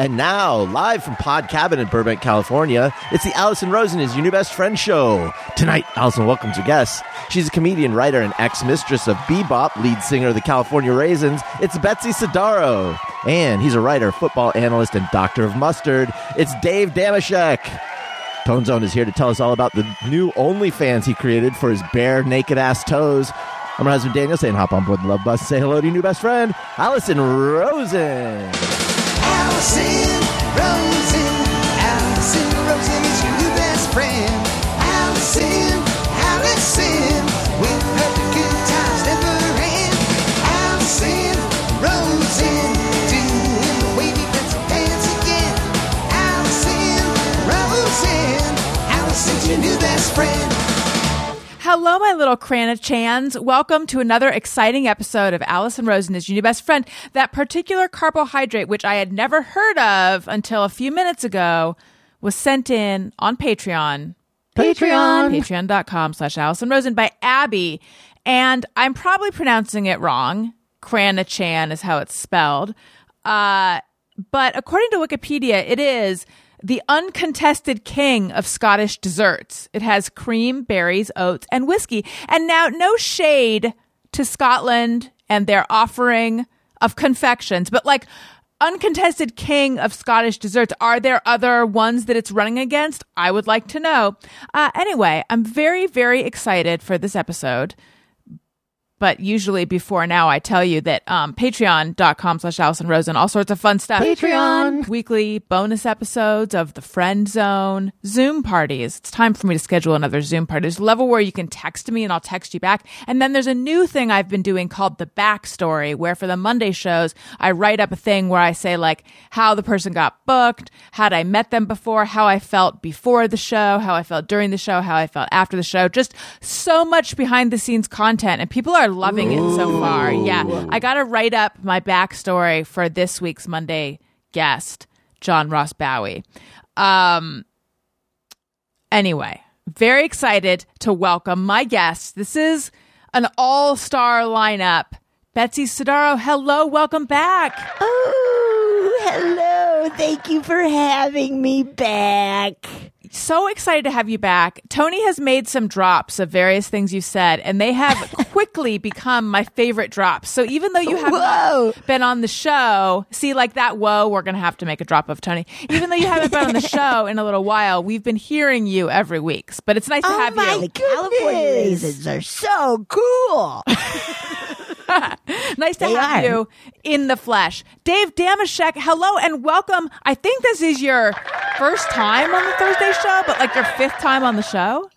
And now, live from Pod Cabin in Burbank, California, it's the Allison Rosen is Your New Best Friend show. Tonight, Allison welcomes her guest. She's a comedian, writer, and ex mistress of Bebop, lead singer of the California Raisins. It's Betsy Sodaro. And he's a writer, football analyst, and doctor of mustard. It's Dave Dameshek. Tone Zone is here to tell us all about the new OnlyFans he created for his bare, naked ass toes. I'm her husband Daniel saying hop on board the love bus. Say hello to your new best friend, Allison Rosen. Allison Rosen, Allison Rosen is your new best friend. Allison, Allison, with her good times never end. Allison Rosen, doing the wavy pencil dance again. Allison Rosen, Allison's your new best friend. Hello, my little Cranachans. Welcome to another exciting episode of Allison Rosen is your new best friend. That particular carbohydrate, which I had never heard of until a few minutes ago, was sent in on Patreon. Patreon. Patreon.com slash Allison Rosen by Abby. And I'm probably pronouncing it wrong. Cranachan is how it's spelled. Uh, but according to Wikipedia, it is the uncontested king of Scottish desserts. It has cream, berries, oats, and whiskey. And now, no shade to Scotland and their offering of confections, but like uncontested king of Scottish desserts, are there other ones that it's running against? I would like to know. Uh, anyway, I'm very, very excited for this episode but usually before now I tell you that um, patreon.com slash Allison Rosen, all sorts of fun stuff. Patreon. Weekly bonus episodes of the friend zone, Zoom parties. It's time for me to schedule another Zoom party. There's a level where you can text me and I'll text you back. And then there's a new thing I've been doing called the backstory, where for the Monday shows, I write up a thing where I say like how the person got booked, had I met them before, how I felt before the show, how I felt during the show, how I felt after the show. Just so much behind the scenes content and people are loving it so far. Yeah. I got to write up my backstory for this week's Monday guest, John Ross Bowie. Um, anyway, very excited to welcome my guest. This is an all star lineup. Betsy Sodaro, hello, welcome back. Oh, hello. Thank you for having me back. So excited to have you back. Tony has made some drops of various things you said, and they have quickly become my favorite drops. So even though you have Whoa. not been on the show, see, like that, whoa, we're going to have to make a drop of Tony. Even though you haven't been on the show in a little while, we've been hearing you every week. But it's nice to Oh have my you. The California goodness. raisins are so cool. Nice to They have are. you in the flesh. Dave Dameshek, hello and welcome. I think this is your first time on the Thursday show, but like your fifth time on the show.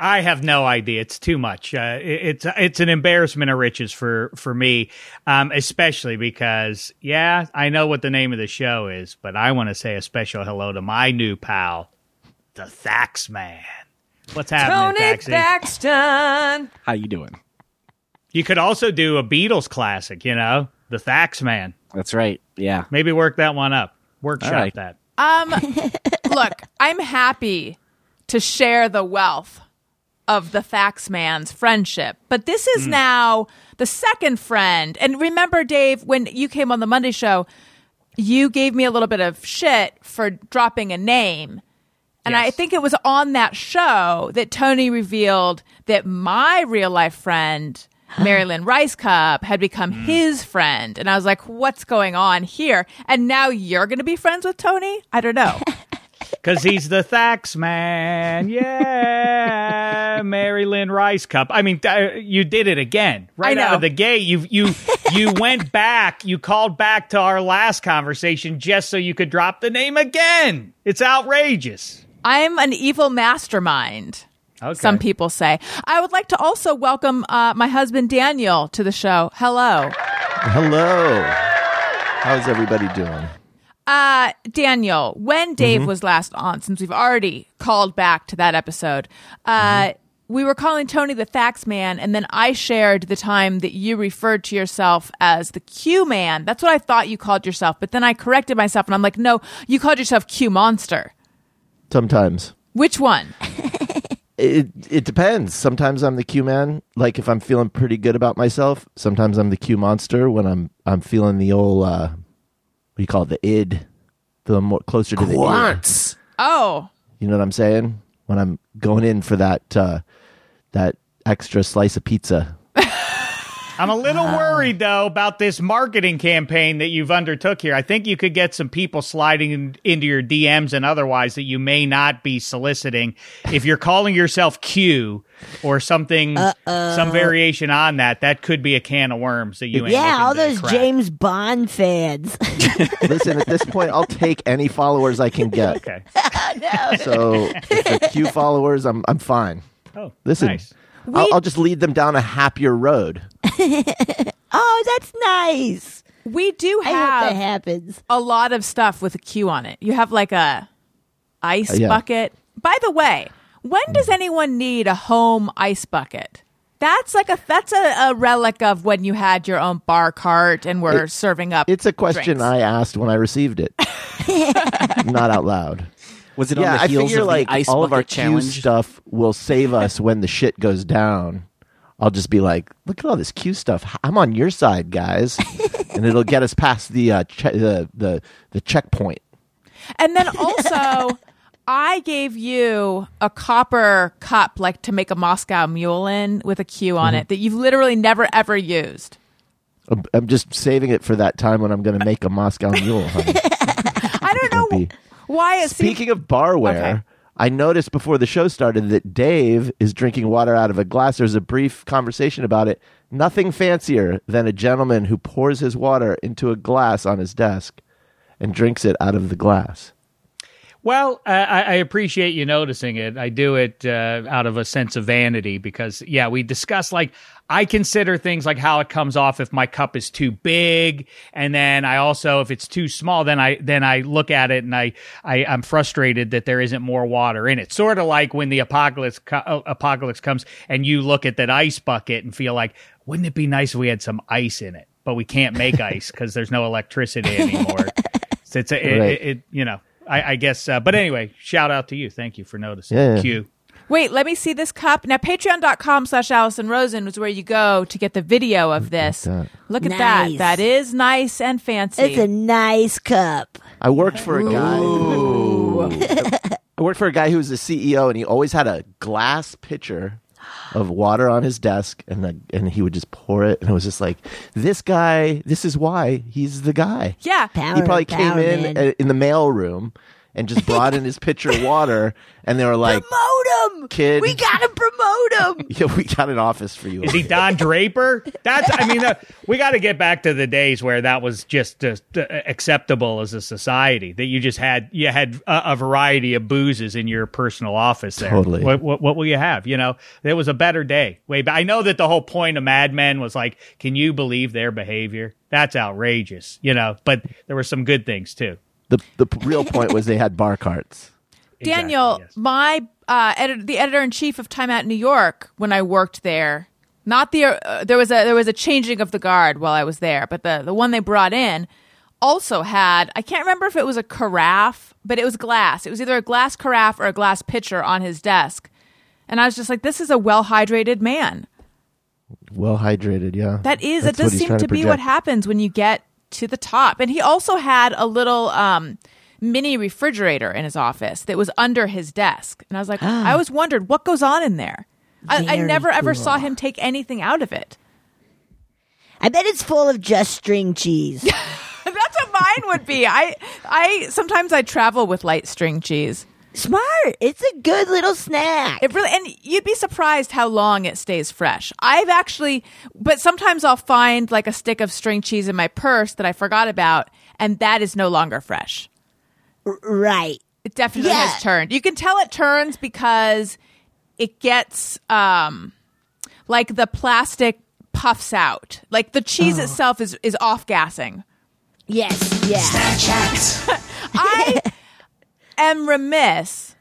I have no idea. It's too much. Uh, it- it's it's an embarrassment of riches for for me, um, especially because yeah, I know what the name of the show is, but I want to say a special hello to my new pal, the Thax Man. What's happening, Tony Thaxy? Thaxton. How you doing? You could also do a Beatles classic, you know, the Thax Man. That's right. Yeah. Maybe work that one up. Workshop right. that. Um, look, I'm happy to share the wealth of the Thax Man's friendship, but this is now the second friend. And remember, Dave, when you came on the Monday show, you gave me a little bit of shit for dropping a name. And I think it was on that show that Tony revealed that my real life friend, Mary Lynn Rajskub, had become his friend. And I was like, what's going on here? And now you're going to be friends with Tony? I don't know. Because he's the Thax man. Yeah. Mary Lynn Rajskub. I mean, uh, you did it again. Right out of the gate. You you you went back. You called back to our last conversation just so you could drop the name again. It's outrageous. I'm an evil mastermind. Okay. Some people say. I would like to also welcome uh, my husband Daniel to the show. Hello. Hello. How's everybody doing? Uh, Daniel, when Dave was last on, since we've already called back to that episode, uh, we were calling Tony the Thax Man, and then I shared the time that you referred to yourself as the Q Man. That's what I thought you called yourself, but then I corrected myself, and I'm like, no, you called yourself Q Monster. Sometimes. Which one? It it depends. Sometimes I'm the Q man, like if I'm feeling pretty good about myself. Sometimes I'm the Q monster when I'm I'm feeling the old uh what do you call it, the id. the more closer to the ear. Once. Oh, You know what I'm saying? When I'm going in for that uh, that extra slice of pizza. I'm a little worried though about this marketing campaign that you've undertook here. I think you could get some people sliding in, into your DMs and otherwise that you may not be soliciting if you're calling yourself Q or something, some variation on that. That could be a can of worms that you. Ain't Yeah, all those crack. James Bond fans. Listen, at this point, I'll take any followers I can get. Okay. So if the Q followers, I'm I'm fine. Oh, Listen, nice. I'll, I'll just lead them down a happier road. oh, that's nice. we do I hope that have happens. a lot of stuff with a Q on it. You have like a ice Uh, yeah. bucket. By the way, when does anyone need a home ice bucket? That's like a that's a, a relic of when you had your own bar cart and were serving up. It's a question drinks. I asked when I received it, not out loud. Was it yeah, on the I figure of like the ice all of our bucket Q stuff will save us when the shit goes down. I'll just be like, look at all this Q stuff. I'm on your side, guys, and it'll get us past the uh, che- the the the checkpoint. And then also, I gave you a copper cup, like to make a Moscow Mule in with a Q Mm-hmm. on it that you've literally never ever used. I'm- just saving it for that time when I'm going to make a Moscow Mule. honey. I don't know be- why it seems. Speaking of barware, Okay. I noticed before the show started that Dave is drinking water out of a glass. There's a brief conversation about it. Nothing fancier than a gentleman who pours his water into a glass on his desk and drinks it out of the glass. Well, I, I appreciate you noticing it. I do it uh, out of a sense of vanity because, yeah, we discuss like I consider things like how it comes off if my cup is too big, and then I also if it's too small, then I then I look at it and I, I I'm frustrated that there isn't more water in it. Sort of like when the apocalypse co- uh, apocalypse comes and you look at that ice bucket and feel like, wouldn't it be nice if we had some ice in it? But we can't make ice because there's no electricity anymore. So it's a, it, Right. it, it, you know, I, I guess. Uh, but anyway, shout out to you. Thank you for noticing. Yeah. Q. Wait, let me see this cup. Now, patreon.com slash Allison Rosen is where you go to get the video of this. that. Look at that. That is nice and fancy. It's a nice cup. I worked for a guy. I worked for a guy who was the CEO, and he always had a glass pitcher of water on his desk, and the, and he would just pour it, and it was just like, this guy. This is why he's the guy. yeah. Power, he probably came in man. uh, in the mail room and just brought in his pitcher of water, and they were like, promote him. Kid. We gotta promote him. "Yeah, we got an office for you." Is he Don Draper? That's. I mean, uh, we got to get back to the days where that was just uh, uh, acceptable as a society. That you just had you had a, a variety of boozes in your personal office. There, Totally. What, what, what will you have? You know, there was a better day. Way back. I know that the whole point of Mad Men was like, can you believe their behavior? That's outrageous. You know, but there were some good things too. The the real point was they had bar carts. Daniel, Exactly, yes. my uh, edit- the editor in chief of Time Out New York, when I worked there, not the uh, there was a there was a changing of the guard while I was there, but the the one they brought in also had I can't remember if it was a carafe, but it was glass. It was either a glass carafe or a glass pitcher on his desk, and I was just like, this is a well hydrated man. Well hydrated, yeah. That is, That's it does seem trying to be what happens when you get to the top. And he also had a little um, mini refrigerator in his office that was under his desk. And I was like, I always wondered what goes on in there. I, I never ever saw him take anything out of it. I bet it's full of just string cheese. That's what mine would be. I, I sometimes I travel with light string cheese. Smart. It's a good little snack. It really, and you'd be surprised how long it stays fresh. I've actually, but sometimes I'll find like a stick of string cheese in my purse that I forgot about, and that is no longer fresh. right. It definitely Yeah. has turned. You can tell it turns because it gets um like the plastic puffs out. Like the cheese Oh. itself is is off gassing. Yes. Yeah. I am remiss.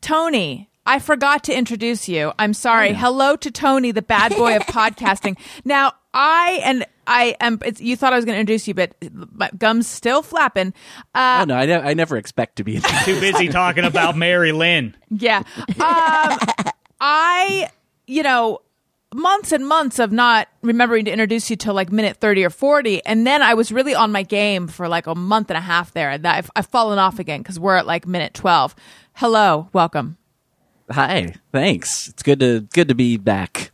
Tony, I forgot to introduce you. I'm sorry. Hello to Tony, the bad boy of podcasting. Now, I and I am. It's, you thought I was going to introduce you, but my gums still flapping. Uh, oh no, I, ne- I never expect to be. Too busy talking about Mary Lynn. Yeah. Um, I, you know, months and months of not remembering to introduce you till like minute 30 or 40. And then I was really on my game for like a month and a half there. And I've, I've fallen off again because we're at like minute 12. Hello. Welcome. Hi, thanks. It's good to good to be back.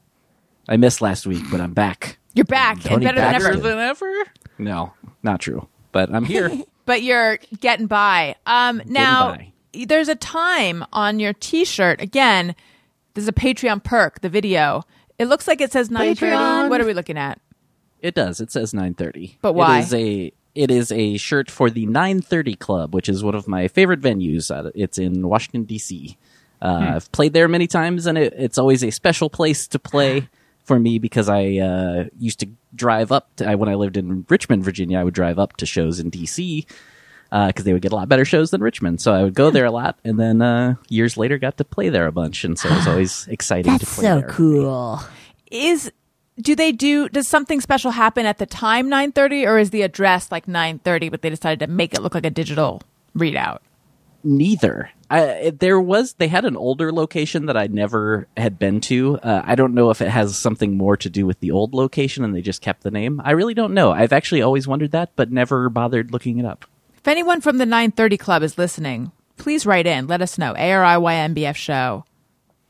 I missed last week, but I'm back. You're back and better than Baxter. ever. than ever? No, not true. But I'm here. But you're getting by. Um, now, by. there's a time on your t shirt. Again, there's a Patreon perk, the video. It looks like it says 930. Patreon. What are we looking at? It does. It says 9:30. But why? It is a it is a shirt for the 9:30 Club, which is one of my favorite venues. Uh, It's in Washington D.C. Uh, Hmm. I've played there many times, and it, it's always a special place to play for me because I uh, used to drive up to, I, when I lived in Richmond, Virginia. I would drive up to shows in D.C. because they would get a lot better shows than Richmond. So I would go there a lot, and then uh, years later got to play there a bunch, and so it was always exciting That's to play so there. cool. Is do they do does something special happen at the time 930 or is the address like 930 but they decided to make it look like a digital readout? neither. I, there was they had an older location that I never had been to. Uh, I don't know if it has something more to do with the old location and they just kept the name. I really don't know. I've actually always wondered that, but never bothered looking it up. If anyone from the 930 club is listening, please write in. Let us know. ARIYMBF show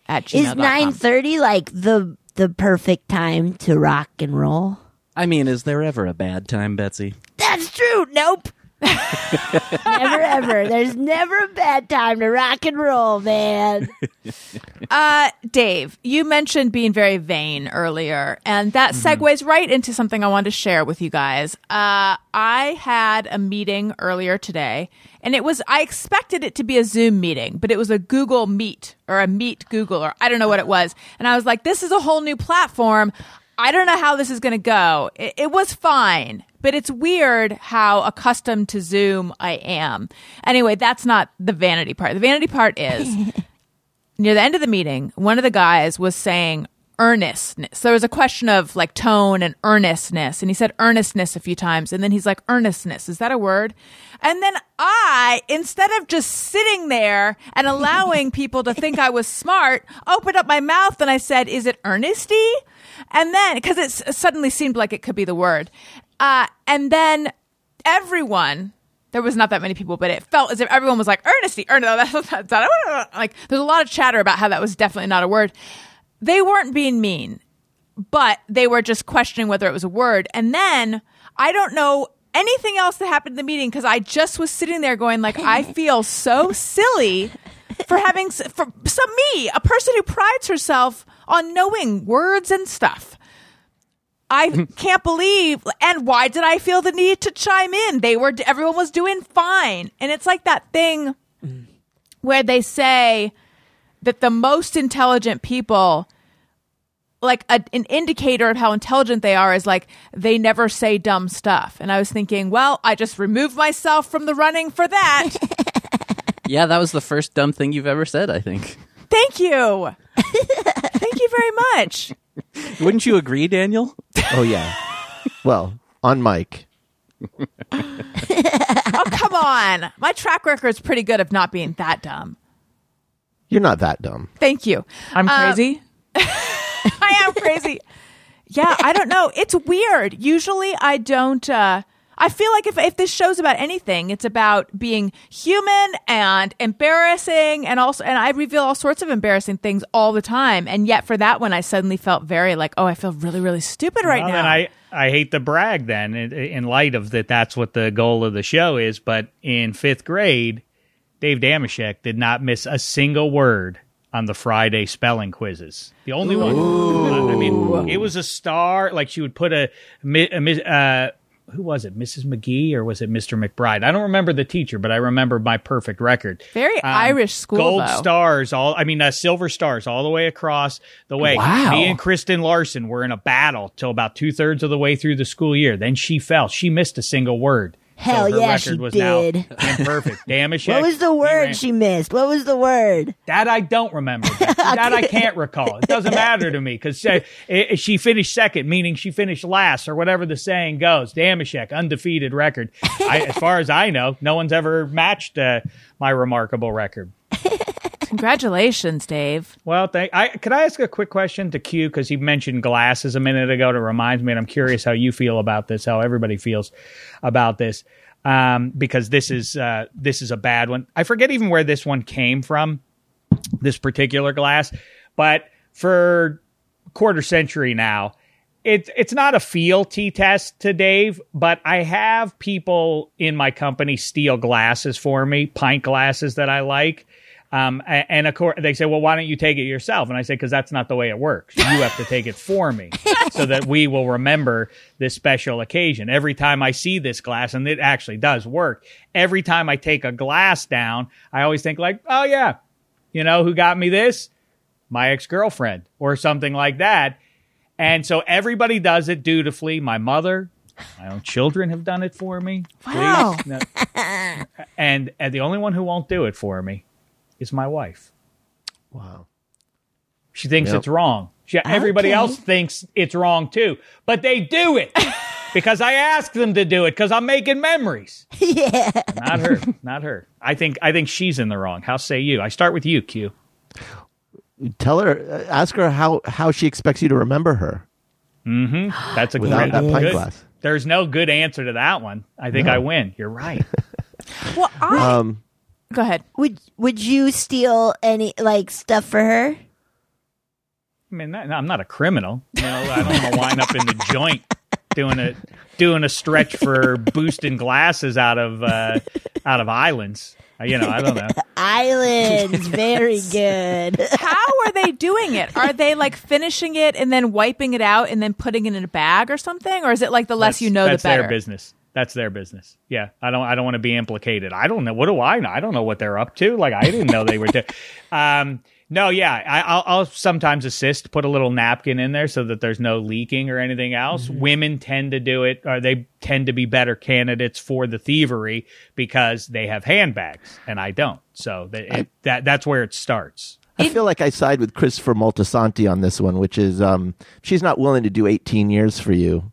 at gmail. Is nine thirty like the the perfect time to rock and roll? I mean, is there ever a bad time, Betsy? That's true. Nope. never ever. There's never a bad time to rock and roll, man. Uh, Dave, you mentioned being very vain earlier, and that segues right into something I wanted to share with you guys. Uh, I had a meeting earlier today, and it was, I expected it to be a Zoom meeting, but it was a Google Meet or a Meet Google, or I don't know what it was. And I was like, this is a whole new platform. I don't know how this is going to go. It, it was fine, but it's weird how accustomed to Zoom I am. Anyway, that's not the vanity part. The vanity part is near the end of the meeting, one of the guys was saying earnestness. There was a question of like tone and earnestness, and he said earnestness a few times, and then he's like, earnestness, is that a word? And then I, instead of just sitting there and allowing people to think I was smart, opened up my mouth and I said, is it earnesty? And then, because it suddenly seemed like it could be the word. Uh, and then everyone, there was not that many people, but it felt as if everyone was like, earnesty, earnest, that's not a like, there's a lot of chatter about how that was definitely not a word. They weren't being mean, but they were just questioning whether it was a word. And then I don't know anything else that happened in the meeting because I just was sitting there going like, I feel so silly for having for some me, a person who prides herself on knowing words and stuff. I can't believe and why did I feel the need to chime in? They were everyone was doing fine. And it's like that thing where they say that the most intelligent people like a, an indicator of how intelligent they are is like they never say dumb stuff. And I was thinking, well, I just removed myself from the running for that. Yeah, that was the first dumb thing you've ever said, I think. Thank you. Thank you very much. Wouldn't you agree, Daniel? Oh yeah. well, on mic. Oh, come on. My track record is pretty good of not being that dumb. You're not that dumb. Thank you. I'm Uh, crazy. I am crazy. Yeah, I don't know. It's weird. Usually I don't uh I feel like if if this show's about anything, it's about being human and embarrassing and also and I reveal all sorts of embarrassing things all the time. And yet for that one I suddenly felt very like, oh, I feel really, really stupid right well, now. then I, I hate to brag then in, in light of that that's what the goal of the show is. But in fifth grade, Dave Dameshek did not miss a single word on the Friday spelling quizzes. The only one. I mean, it was a star. Like she would put a, mi- a mis- uh, who was it, Mrs. McGee or was it Mr. McBride? I don't remember the teacher, but I remember my perfect record. Very Um, Irish school, Gold though. stars, all I mean, uh, silver stars all the way across the way. Wow. Me and Kristen Larson were in a battle till about two thirds of the way through the school year. Then she fell. She missed a single word. Hell so yeah, she did. now imperfect. Damn it! What was the word she missed? What was the word? That I don't remember. Betsy. That I can't recall. It doesn't matter to me because she, she finished second, meaning she finished last, or whatever the saying goes. Dameshek, undefeated record. I, as far as I know, no one's ever matched uh, my remarkable record. Congratulations, Dave. Well, thank. I could I ask a quick question to Q because he mentioned glasses a minute ago. To reminds me, and I'm curious how you feel about this. How everybody feels about this, um, because this is uh, this is a bad one. I forget even where this one came from, this particular glass, but for quarter century now, it's it's not a fealty test to Dave, but I have people in my company steal glasses for me, pint glasses that I like. Um, and of course, they say, well, why don't you take it yourself? And I say, because that's not the way it works. You have to take it for me so that we will remember this special occasion. Every time I see this glass, and it actually does work, every time I take a glass down, I always think, like, oh, yeah, you know who got me this? My ex girlfriend or something like that. And so everybody does it dutifully. My mother, my own children have done it for me. Wow. No. And, and the only one who won't do it for me is my wife. Wow. She thinks Yep. it's wrong. She, everybody Okay. else thinks it's wrong too, but they do it because I ask them to do it because I'm making memories. yeah. Not her. Not her. I think I think she's in the wrong. How say you? I start with you, Q. Tell her, uh, ask her how, how she expects you to remember her Mm-hmm. That's a without good, that pint good- glass. There's no good answer to that one. I think I win. You're right. Well, I Um, go ahead. Would Would you steal any like stuff for her? I mean, that, I'm not a criminal. You know, I don't want to wind up in the joint doing a doing a stretch for boosting glasses out of uh, out of islands. Uh, You know, I don't know. Islands, very good. How are they doing it? Are they like finishing it and then wiping it out and then putting it in a bag or something, or is it like the less That's- you know, the that's better? their business. That's their business. Yeah, I don't. I don't want to be implicated. I don't know. What do I know? I don't know what they're up to. Like I didn't know they were. Do- um, no, yeah, I, I'll, I'll sometimes assist, put a little napkin in there so that there's no leaking or anything else. Mm-hmm. Women tend to do it, or they tend to be better candidates for the thievery because they have handbags, and I don't. So that it, that that's where it starts. I feel like I side with Christopher Moltisanti on this one, which is um, she's not willing to do 18 years for you.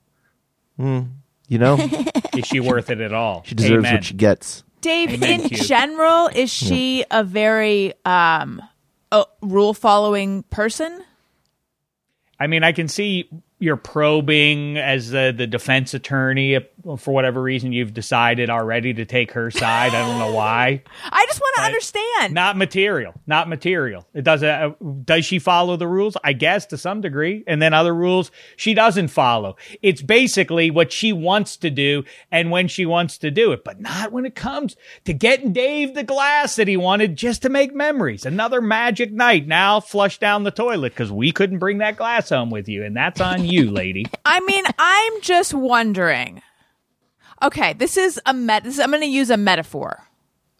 Hmm, you know, Is she worth it at all? she deserves Amen. what she gets. Dave, Amen, in Q. general, is she a very um, uh, rule following person? I mean, I can see you're probing as the, the defense attorney. For whatever reason, you've decided already to take her side. I don't know why. I just want to understand. Not material. Not material. It does. Uh, does she follow the rules? I guess to some degree, and then other rules she doesn't follow. It's basically what she wants to do and when she wants to do it, but not when it comes to getting Dave the glass that he wanted just to make memories. Another magic night now flushed down the toilet because we couldn't bring that glass home with you, and that's on you, lady. I mean, I'm just wondering. Okay, this is a met. This, I'm going to use a metaphor.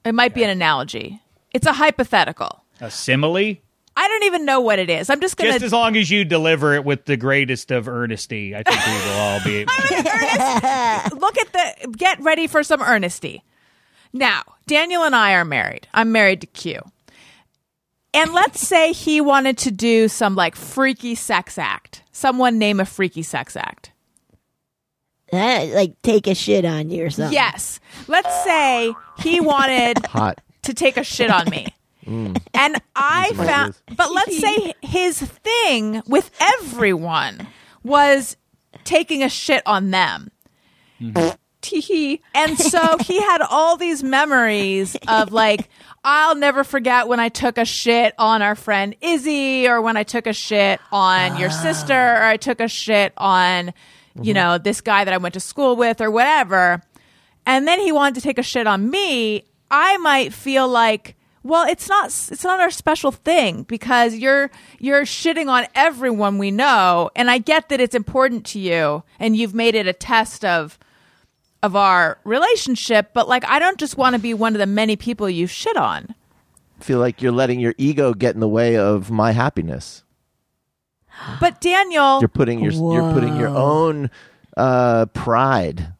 It might be an analogy. It's a hypothetical. A simile. I don't even know what it is. I'm just going to. Just as long as you deliver it with the greatest of earnesty, I think we will all be. Able- earnest, look at the get ready for some earnesty. Now, Daniel and I are married. I'm married to Q. And let's say he wanted to do some like freaky sex act. Someone name a freaky sex act. Like take a shit on you or something. Yes. Let's say he wanted Hot. to take a shit on me. And I found, but let's say his thing with everyone was taking a shit on them. Tee-hee. And so he had all these memories of like, I'll never forget when I took a shit on our friend Izzy, or when I took a shit on your sister, or I took a shit on, you mm-hmm. know, this guy that I went to school with, or whatever. And then he wanted to take a shit on me. I might feel like, well, it's not it's not our special thing because you're you're shitting on everyone we know, and I get that it's important to you, and you've made it a test of of our relationship. But like, I don't just want to be one of the many people you shit on. feel like you're letting your ego get in the way of my happiness. But Daniel, You're putting your you're putting your own uh, pride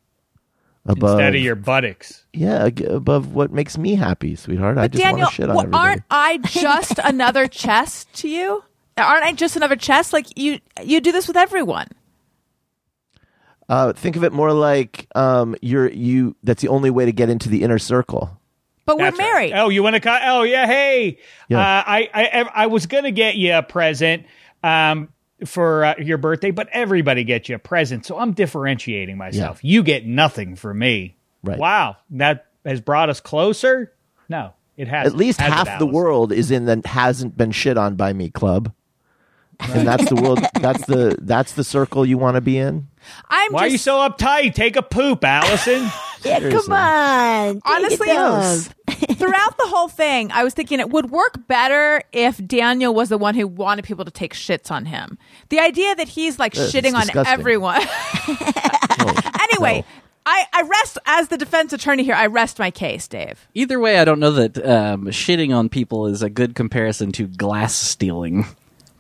above Instead of your buttocks. yeah ag- above what makes me happy, sweetheart. I but just Daniel, want to shit on well, everybody. aren't I just another chest to you? Aren't I just another chest? Like you, you do this with everyone. Uh, think of it more like um, you're you. That's the only way to get into the inner circle. But we're That's right. married. Oh, you want to? Co- oh, yeah. Hey, Yeah. Uh, I, I I was gonna get you a present um, for uh, your birthday, but everybody gets you a present, so I'm differentiating myself. You get nothing from me. Right. Wow, that has brought us closer. No, it has. At least has it, half the Allison? world is in the hasn't been shit on by me club. And that's the world that's the that's the circle you want to be in? I'm Why are you so uptight? Take a poop, Allison. Yeah, Seriously. come on. Honestly it down. Throughout the whole thing i was thinking it would work better if daniel was the one who wanted people to take shits on him. The idea that he's like Ugh, shitting it's on disgusting. everyone. Anyway I, I rest as the defense attorney here i rest my case dave. Either way, I don't know that um, shitting on people is a good comparison to glass stealing.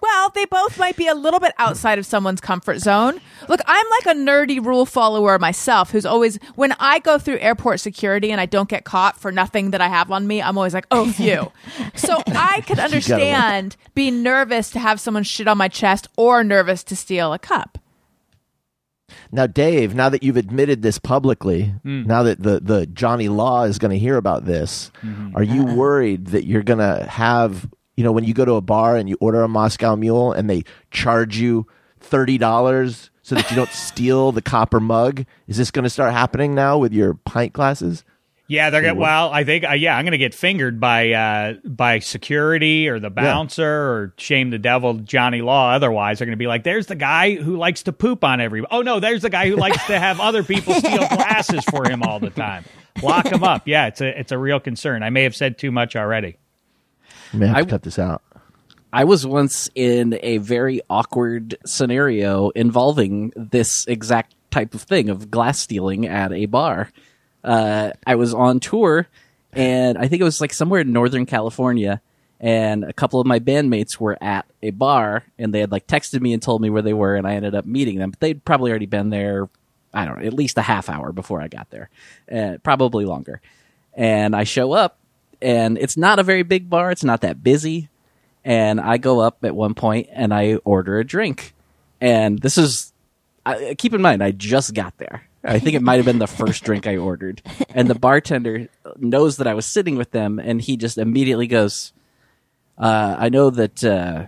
Well they both might be a little bit outside of someone's comfort zone look i'm like a nerdy rule follower myself who's always when i go through airport security and i don't get caught for nothing that i have on me i'm always like oh phew so i could understand being nervous to have someone shit on my chest or nervous to steal a cup Now, Dave, now that you've admitted this publicly, Hmm. now that the, the Johnny Law is going to hear about this, Mm-hmm. are you worried that you're going to have, you know, when you go to a bar and you order a Moscow Mule and they charge you $30 so that you don't steal the copper mug? Is this going to start happening now with your pint glasses? Yeah, they're gonna. Well, I think. Uh, yeah, I'm gonna get fingered by uh, by security or the bouncer or shame the devil, Johnny Law. Otherwise, they're gonna be like, "There's the guy who likes to poop on everybody." Oh no, there's the guy who likes to have other people steal glasses for him all the time. Lock him up. Yeah, it's a it's a real concern. I may have said too much already. I may have I- to cut this out. I was once in a very awkward scenario involving this exact type of thing of glass stealing at a bar. Uh, I was on tour, and I think it was like somewhere in Northern California, and a couple of my bandmates were at a bar, and they had like texted me and told me where they were, and I ended up meeting them. But they'd probably already been there, I don't know, at least a half hour before I got there, uh, probably longer. And I show up, and it's not a very big bar; it's not that busy and I go up at one point and I order a drink. And this is, I, keep in mind, I just got there. I think it might have been the first drink I ordered. And the bartender knows that I was sitting with them, and he just immediately goes, uh, I know that uh,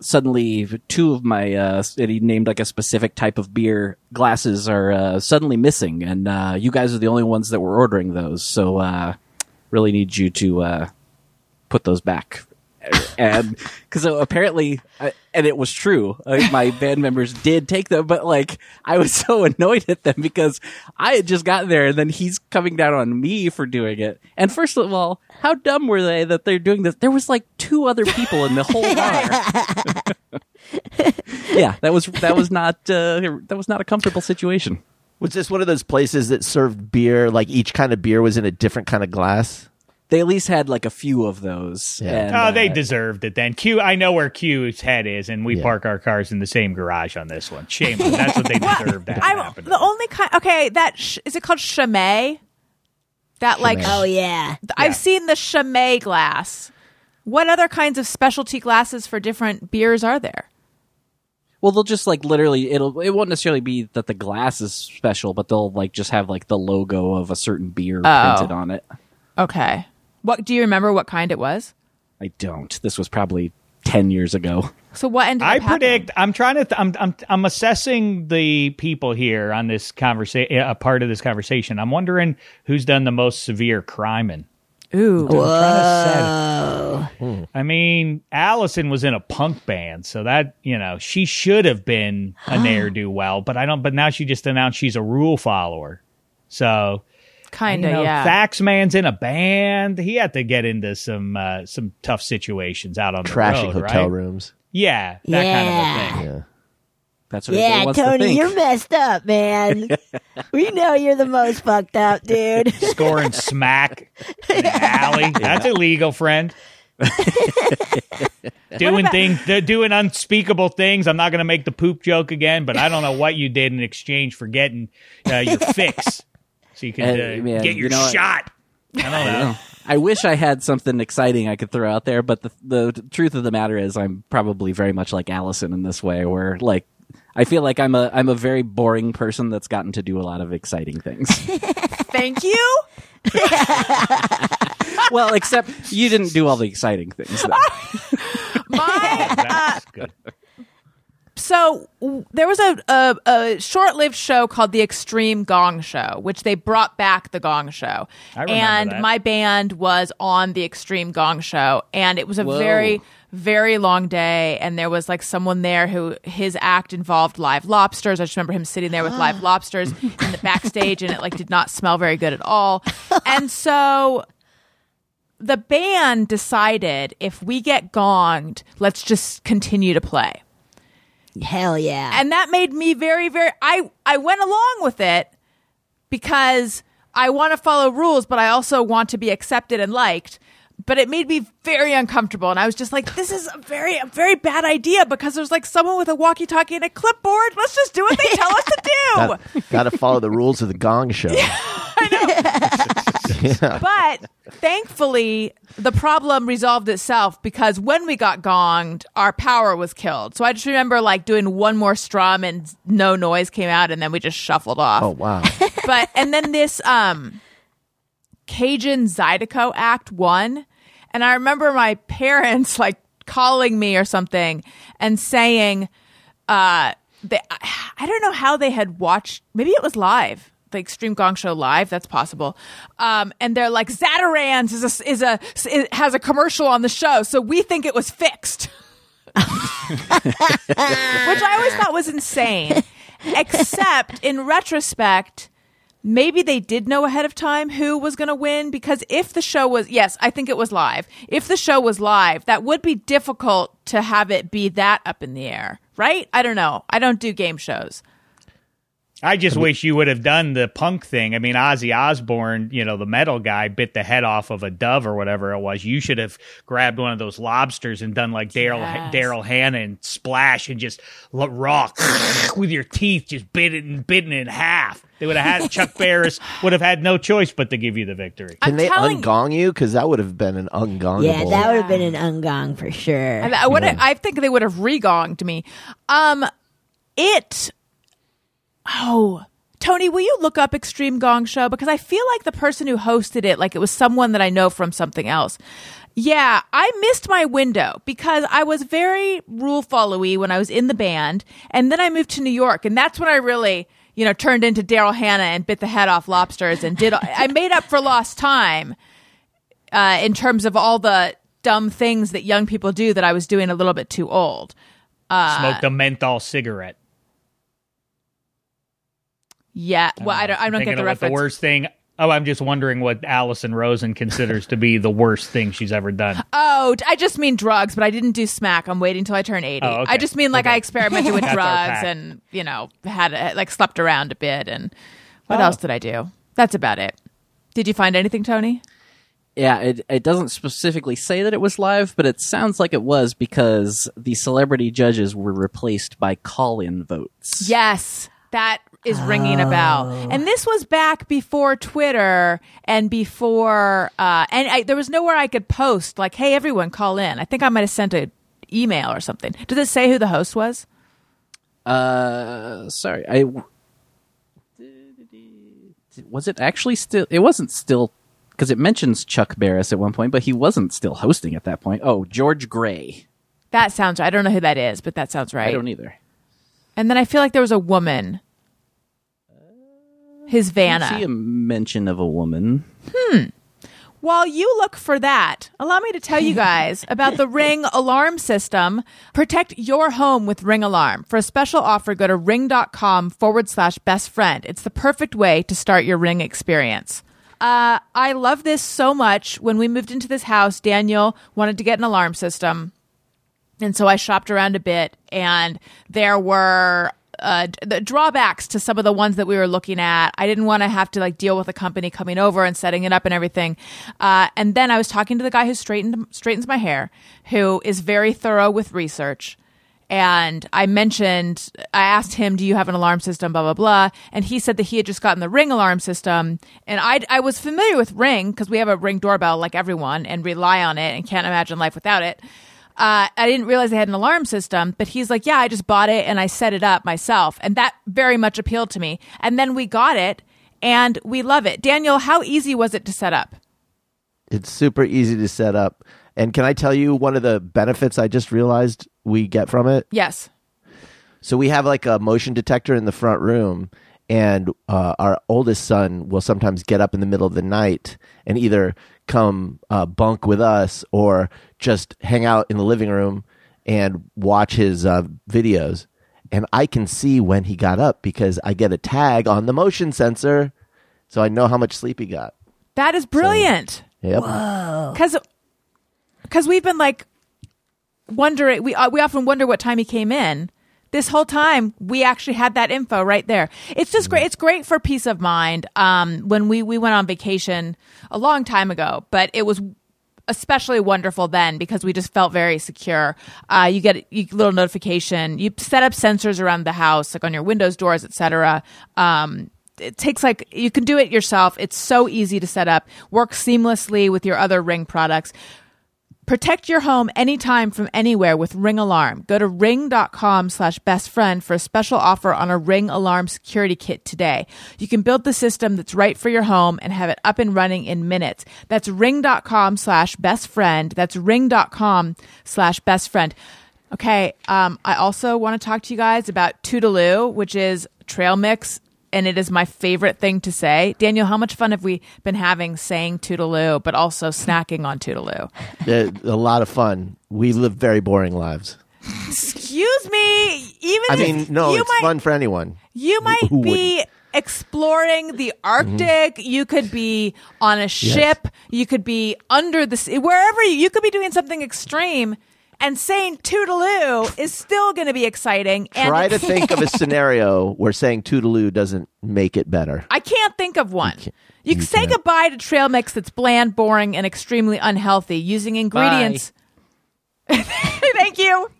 suddenly two of my, uh, he named like a specific type of beer glasses are uh, suddenly missing, and uh, you guys are the only ones that were ordering those. So, uh, really need you to uh, put those back. And because apparently uh, and it was true uh, my band members did take them but like i was so annoyed at them because i had just gotten there and then he's coming down on me for doing it. And first of all how dumb were they that they're doing this? There was like two other people in the whole bar. Yeah that was that was not uh, that was not a comfortable situation Was this one of those places that served beer, like each kind of beer was in a different kind of glass? they at least had like a few of those Yeah. and, oh, they uh, deserved it then. Q, I know where Q's head is, and we Yeah. park our cars in the same garage on this one. Shame. on. That's what they deserve to have I'm the only kind. Okay, that sh- is it called Chimay? That like Chimay. Oh yeah. I've seen the Chimay glass. What other kinds of specialty glasses for different beers are there? Well, they'll just like literally it'll it won't necessarily be that the glass is special, but they'll like just have like the logo of a certain beer Oh. printed on it. Okay. What do you remember? What kind it was? I don't. This was probably ten years ago. So what ended I up happening? predict. I'm trying to. Th- I'm. I'm. I'm assessing the people here on this conversation. Uh, a part of this conversation. I'm wondering who's done the most severe criming. Ooh. I mean, Allison was in a punk band, so that you know she should have been a ne'er do well. But I don't. But now she just announced she's a rule follower. So Kind you of, know, yeah. Thax Man's in a band. He had to get into some uh, some tough situations out on Trashing the road, hotel right? rooms. Yeah, that Yeah. kind of a thing. Yeah. That's what everybody Yeah, wants to Tony, think. you're messed up, man. we know you're the most fucked up, dude. scoring smack in the alley. That's illegal, friend. doing things, they're doing unspeakable things. I'm not going to make the poop joke again, but I don't know what you did in exchange for getting uh, your fix, so you can Hey, uh, man, get your you know what? shot. I don't know. I wish I had something exciting I could throw out there, but the the truth of the matter is, I'm probably very much like Allison in this way, where like I feel like I'm a I'm a very boring person that's gotten to do a lot of exciting things. Thank you. well, except you didn't do all the exciting things. Though. My uh, That's good. so w- there was a, a, a short-lived show called the Extreme Gong Show, which they brought back the Gong Show, I and that. my band was on the Extreme Gong Show, and it was a Whoa. very very long day and there was like someone there who his act involved live lobsters. I just remember him sitting there with ah. live lobsters in the backstage and it like did not smell very good at all. And so the band decided if we get gonged let's just continue to play. Hell yeah. and that made me very very i i went along with it because i want to follow rules but i also want to be accepted and liked but it made me very uncomfortable and i was just like this is a very a very bad idea because there's like someone with a walkie talkie and a clipboard let's just do what they tell us to do Got to follow the rules of the Gong Show. yeah. but thankfully the problem resolved itself because when we got gonged our power was killed so i just remember like doing one more strum and no noise came out and then we just shuffled off Oh wow! but and then this um Cajun Zydeco Act won. And I remember my parents like calling me or something and saying, uh, they, I don't know how they had watched, maybe it was live. The Extreme Gong Show live, that's possible. Um, and they're like, Zatarain's is a, is a, is, has a commercial on the show, so we think it was fixed. Which I always thought was insane. Except in retrospect, maybe they did know ahead of time who was going to win because if the show was yes i think it was live. If the show was live that would be difficult to have it be that up in the air right? I don't know. I don't do game shows I just wish you would have done the punk thing. I mean, Ozzy Osbourne, you know, the metal guy, bit the head off of a dove or whatever it was. You should have grabbed one of those lobsters and done like Daryl Yes. Daryl Hannah and splash and just l- rock with your teeth, just bit it and bitten it in half. They would have had Chuck Barris would have had no choice but to give you the victory. Can I'm they telling- ungong you? Because that would have been an ungongable. yeah, that would have been an ungong for sure. I, I would I think they would have regonged me um it oh Tony, will you look up Extreme Gong Show? Because I feel like the person who hosted it, like it was someone that I know from something else. Yeah, I missed my window because I was very rule followy when I was in the band, and then I moved to New York, and that's when I really, you know, turned into Daryl Hannah and bit the head off lobsters and did. I made up for lost time uh, in terms of all the dumb things that young people do that I was doing a little bit too old. Uh, Smoked a menthol cigarette. Yeah, well, I don't, I don't Thinking get the of what reference. the worst thing. Oh, I'm just wondering what Allison Rosen considers to be the worst thing she's ever done. Oh, I just mean drugs, but I didn't do smack. I'm waiting till I turn 80. Oh, okay. I just mean like I experimented with drugs and, you know, had uh, like slept around a bit. And what Oh. else did I do? That's about it. Did you find anything, Tony? Yeah, it, it doesn't specifically say that it was live, but it sounds like it was because the celebrity judges were replaced by call-in votes. Yes, that is ringing a bell. And this was back before Twitter and before, uh, and I, there was nowhere I could post like, "Hey, everyone, call in." I think I might have sent an email or something. Did it say who the host was? Uh, sorry, I was it actually still? It wasn't still because it mentions Chuck Barris at one point, but he wasn't still hosting at that point. Oh, George Gray. That sounds right. I don't know who that is, but that sounds right. I don't either. And then I feel like there was a woman. His I see a mention of a woman. Hmm. While you look for that, allow me to tell you guys about the Ring alarm system. Protect your home with Ring Alarm. For a special offer, go to ring.com forward slash best friend. It's the perfect way to start your Ring experience. Uh, I love this so much. When we moved into this house, Daniel wanted to get an alarm system. And so I shopped around a bit, and there were uh, the drawbacks to some of the ones that we were looking at. I didn't want to have to like deal with a company coming over and setting it up and everything. Uh, and then I was talking to the guy who straightened straightens my hair, who is very thorough with research. And I mentioned, I asked him, "Do you have an alarm system?" Blah blah blah, and he said that he had just gotten the Ring alarm system. And I, I was familiar with Ring because we have a Ring doorbell like everyone and rely on it and can't imagine life without it uh, I didn't realize they had an alarm system, but he's like, yeah, I just bought it and I set it up myself. And that very much appealed to me. And then we got it and we love it. Daniel, how easy was it to set up? It's super easy to set up. And can I tell you one of the benefits I just realized we get from it? Yes. So we have like a motion detector in the front room, and uh, our oldest son will sometimes get up in the middle of the night and either come uh, bunk with us or just hang out in the living room and watch his uh, videos. And I can see when he got up because I get a tag on the motion sensor, so I know how much sleep he got. That is brilliant. Yep. because because we've been like wondering we uh, we often wonder what time he came in this whole time we actually had that info right there it's just great it's great for peace of mind um when we we went on vacation a long time ago but it was especially wonderful then because we just felt very secure uh you get a little notification you set up sensors around the house like on your windows doors etc um it takes like you can do it yourself. It's so easy to set up. Works seamlessly with your other Ring products. Protect your home anytime from anywhere with Ring Alarm. Go to ring.com slash best friend for a special offer on a Ring Alarm security kit today. You can build the system that's right for your home and have it up and running in minutes. That's ring.com slash best friend. That's ring.com slash best friend. Okay. Um, I also want to talk to you guys about Toodaloo, which is trail mix and it is my favorite thing to say. Daniel, how much fun have we been having saying Toodaloo, but also snacking on Toodaloo? A lot of fun. We live very boring lives. Excuse me. Even I mean, no, it's might, fun for anyone. You might Who be exploring the Arctic. You could be on a ship. You could be under the sea. Wherever you, you could be doing something extreme. And saying Toodaloo is still going to be exciting. And Try to think of a scenario where saying Toodaloo doesn't make it better. I can't think of one. You, you can say can't. goodbye to trail mix that's bland, boring, and extremely unhealthy using ingredients. Thank you.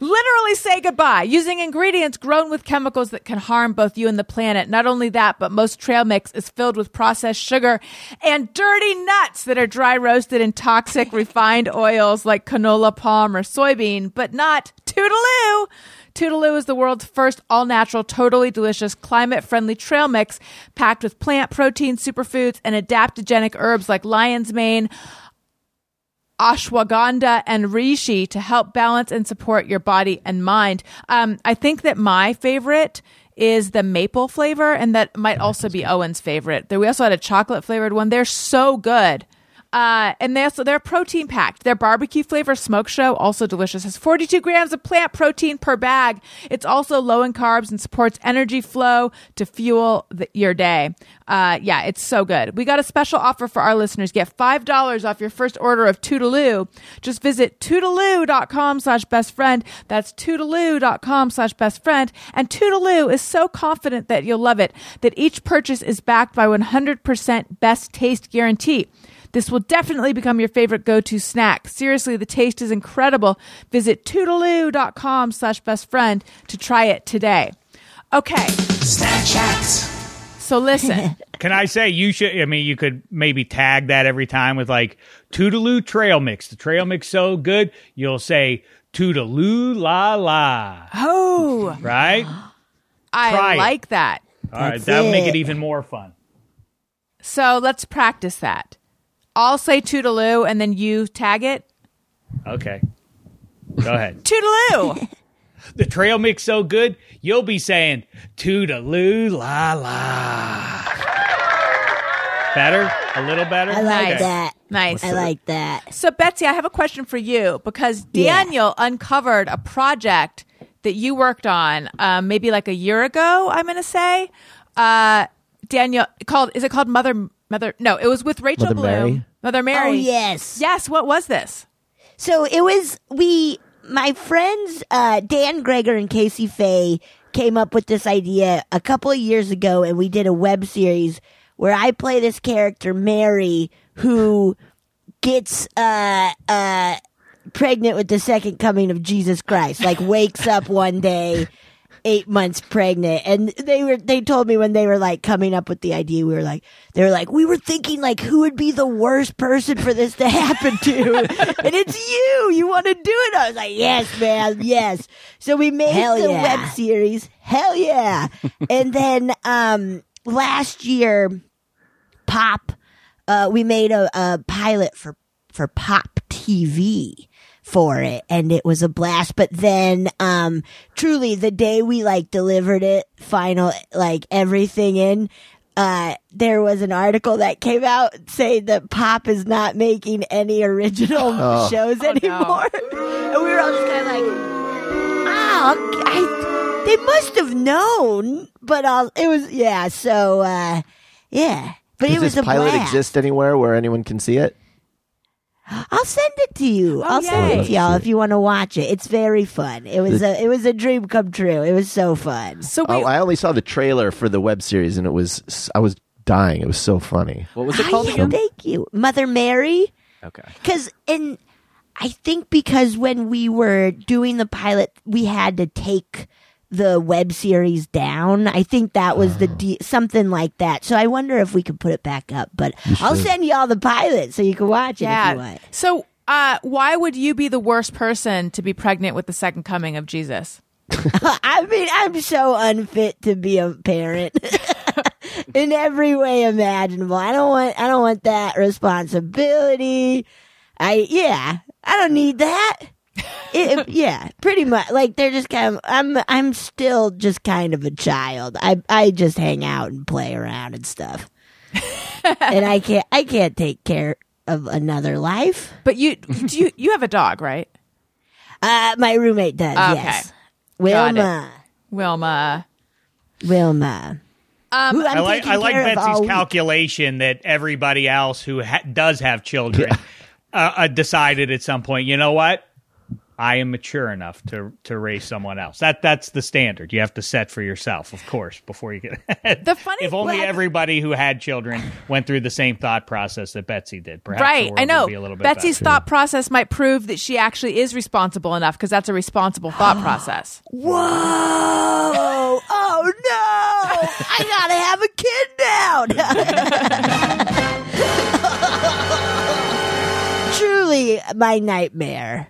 Literally say goodbye using ingredients grown with chemicals that can harm both you and the planet. Not only that, but most trail mix is filled with processed sugar and dirty nuts that are dry roasted in toxic refined oils like canola, palm, or soybean, but not Toodaloo. Toodaloo is the world's first all natural, totally delicious, climate friendly trail mix packed with plant protein, superfoods, and adaptogenic herbs like lion's mane, ashwagandha and reishi to help balance and support your body and mind. Um, I think that my favorite is the maple flavor, and that might also be Owen's favorite. We also had a chocolate flavored one. They're so good. Uh, and they also they're protein packed. Their barbecue flavor smoke show also delicious. Has 42 grams of plant protein per bag. It's also low in carbs and supports energy flow to fuel the, your day. Uh, yeah, it's so good. We got a special offer for our listeners. Get five dollars off your first order of Toodaloo. Just visit toodaloo.com slash best friend. That's toodaloo.com slash best friend. And Toodaloo is so confident that you'll love it that each purchase is backed by 100% best taste guarantee. This will definitely become your favorite go-to snack. Seriously, the taste is incredible. Visit toodaloo.com slash best friend to try it today. Okay, Snack Chat. so listen. Can I say you should? I mean, you could maybe tag that every time with like Toodaloo Trail Mix. The trail mix so good, you'll say Toodaloo la la, Oh, right? I Try it. like that. All right, That's that'll make it. it even more fun. So let's practice that. I'll say toodaloo and then you tag it. Okay, go ahead. Toodaloo. the trail mix so good, you'll be saying Toodaloo la la. Better, a little better. I like Okay. that. nice. I like that. So, Betsy, I have a question for you because Yeah. Daniel uncovered a project that you worked on um, maybe like a year ago, I'm going to say. Uh, Daniel, called, is it called Mother, Mother? No, it was with Rachel Mother Bloom. Mary? Mother Mary. Oh yes. Yes, what was this? So it was we my friends uh Dan Greger and Casey Faye came up with this idea a couple of years ago and we did a web series where I play this character Mary who gets uh uh pregnant with the second coming of Jesus Christ. Like wakes up one day eight months pregnant. And they were they told me when they were like coming up with the idea we were like they were like we were thinking like who would be the worst person for this to happen to? And it's you. You want to do it? I was like yes man yes. So we made Hell the yeah. web series. Hell yeah. And then um last year, Pop, uh, we made a, a pilot for for Pop TV for it, and it was a blast. But then, um, truly, the day we like delivered it, final, like everything in. Uh, there was an article that came out saying that Pop is not making any original shows anymore. and we were all just kind of like, oh, I, they must have known, but uh, it was yeah. So uh, yeah, but it was this a pilot blast. exist anywhere where anyone can see it? I'll send it to you. Oh, I'll send it to y'all if you want to watch it. It's very fun. It was a it was a dream come true. It was so fun. So wait, Oh, I only saw the trailer for the web series, and it was I was dying. It was so funny. What was it called yeah, again? Thank you, Mother Mary. Okay. Because in I think because when we were doing the pilot, we had to take the web series down. I think that was the de- something like that. So I wonder if we could put it back up. But I'll send you all the pilot so you can watch it if you yeah. want. So uh, why would you be the worst person to be pregnant with the second coming of Jesus? I mean, I'm so unfit to be a parent in every way imaginable. I don't want, I don't want that responsibility. I, yeah, I don't need that. It- it- yeah, pretty much. Like they're just kind of. I'm. I'm still just kind of a child. I. I just hang out and play around and stuff. and I can't. I can't take care of another life. But you do you you have a dog, right? Uh, my roommate does. Okay. Yes. Got it. Wilma. Wilma. Wilma. Um, Who I'm I like I like care of all Betsy's week. calculation that everybody else who ha- does have children uh, uh, decided at some point. You know what? I am mature enough to to raise someone else. That that's the standard you have to set for yourself, of course, before you get. The funny- if only well, everybody who had children went through the same thought process that Betsy did. Perhaps right. I know. Be a little bit Betsy's better. thought process might prove that she actually is responsible enough because that's a responsible thought process. Whoa! Oh no! I gotta have a kid now. Truly, my nightmare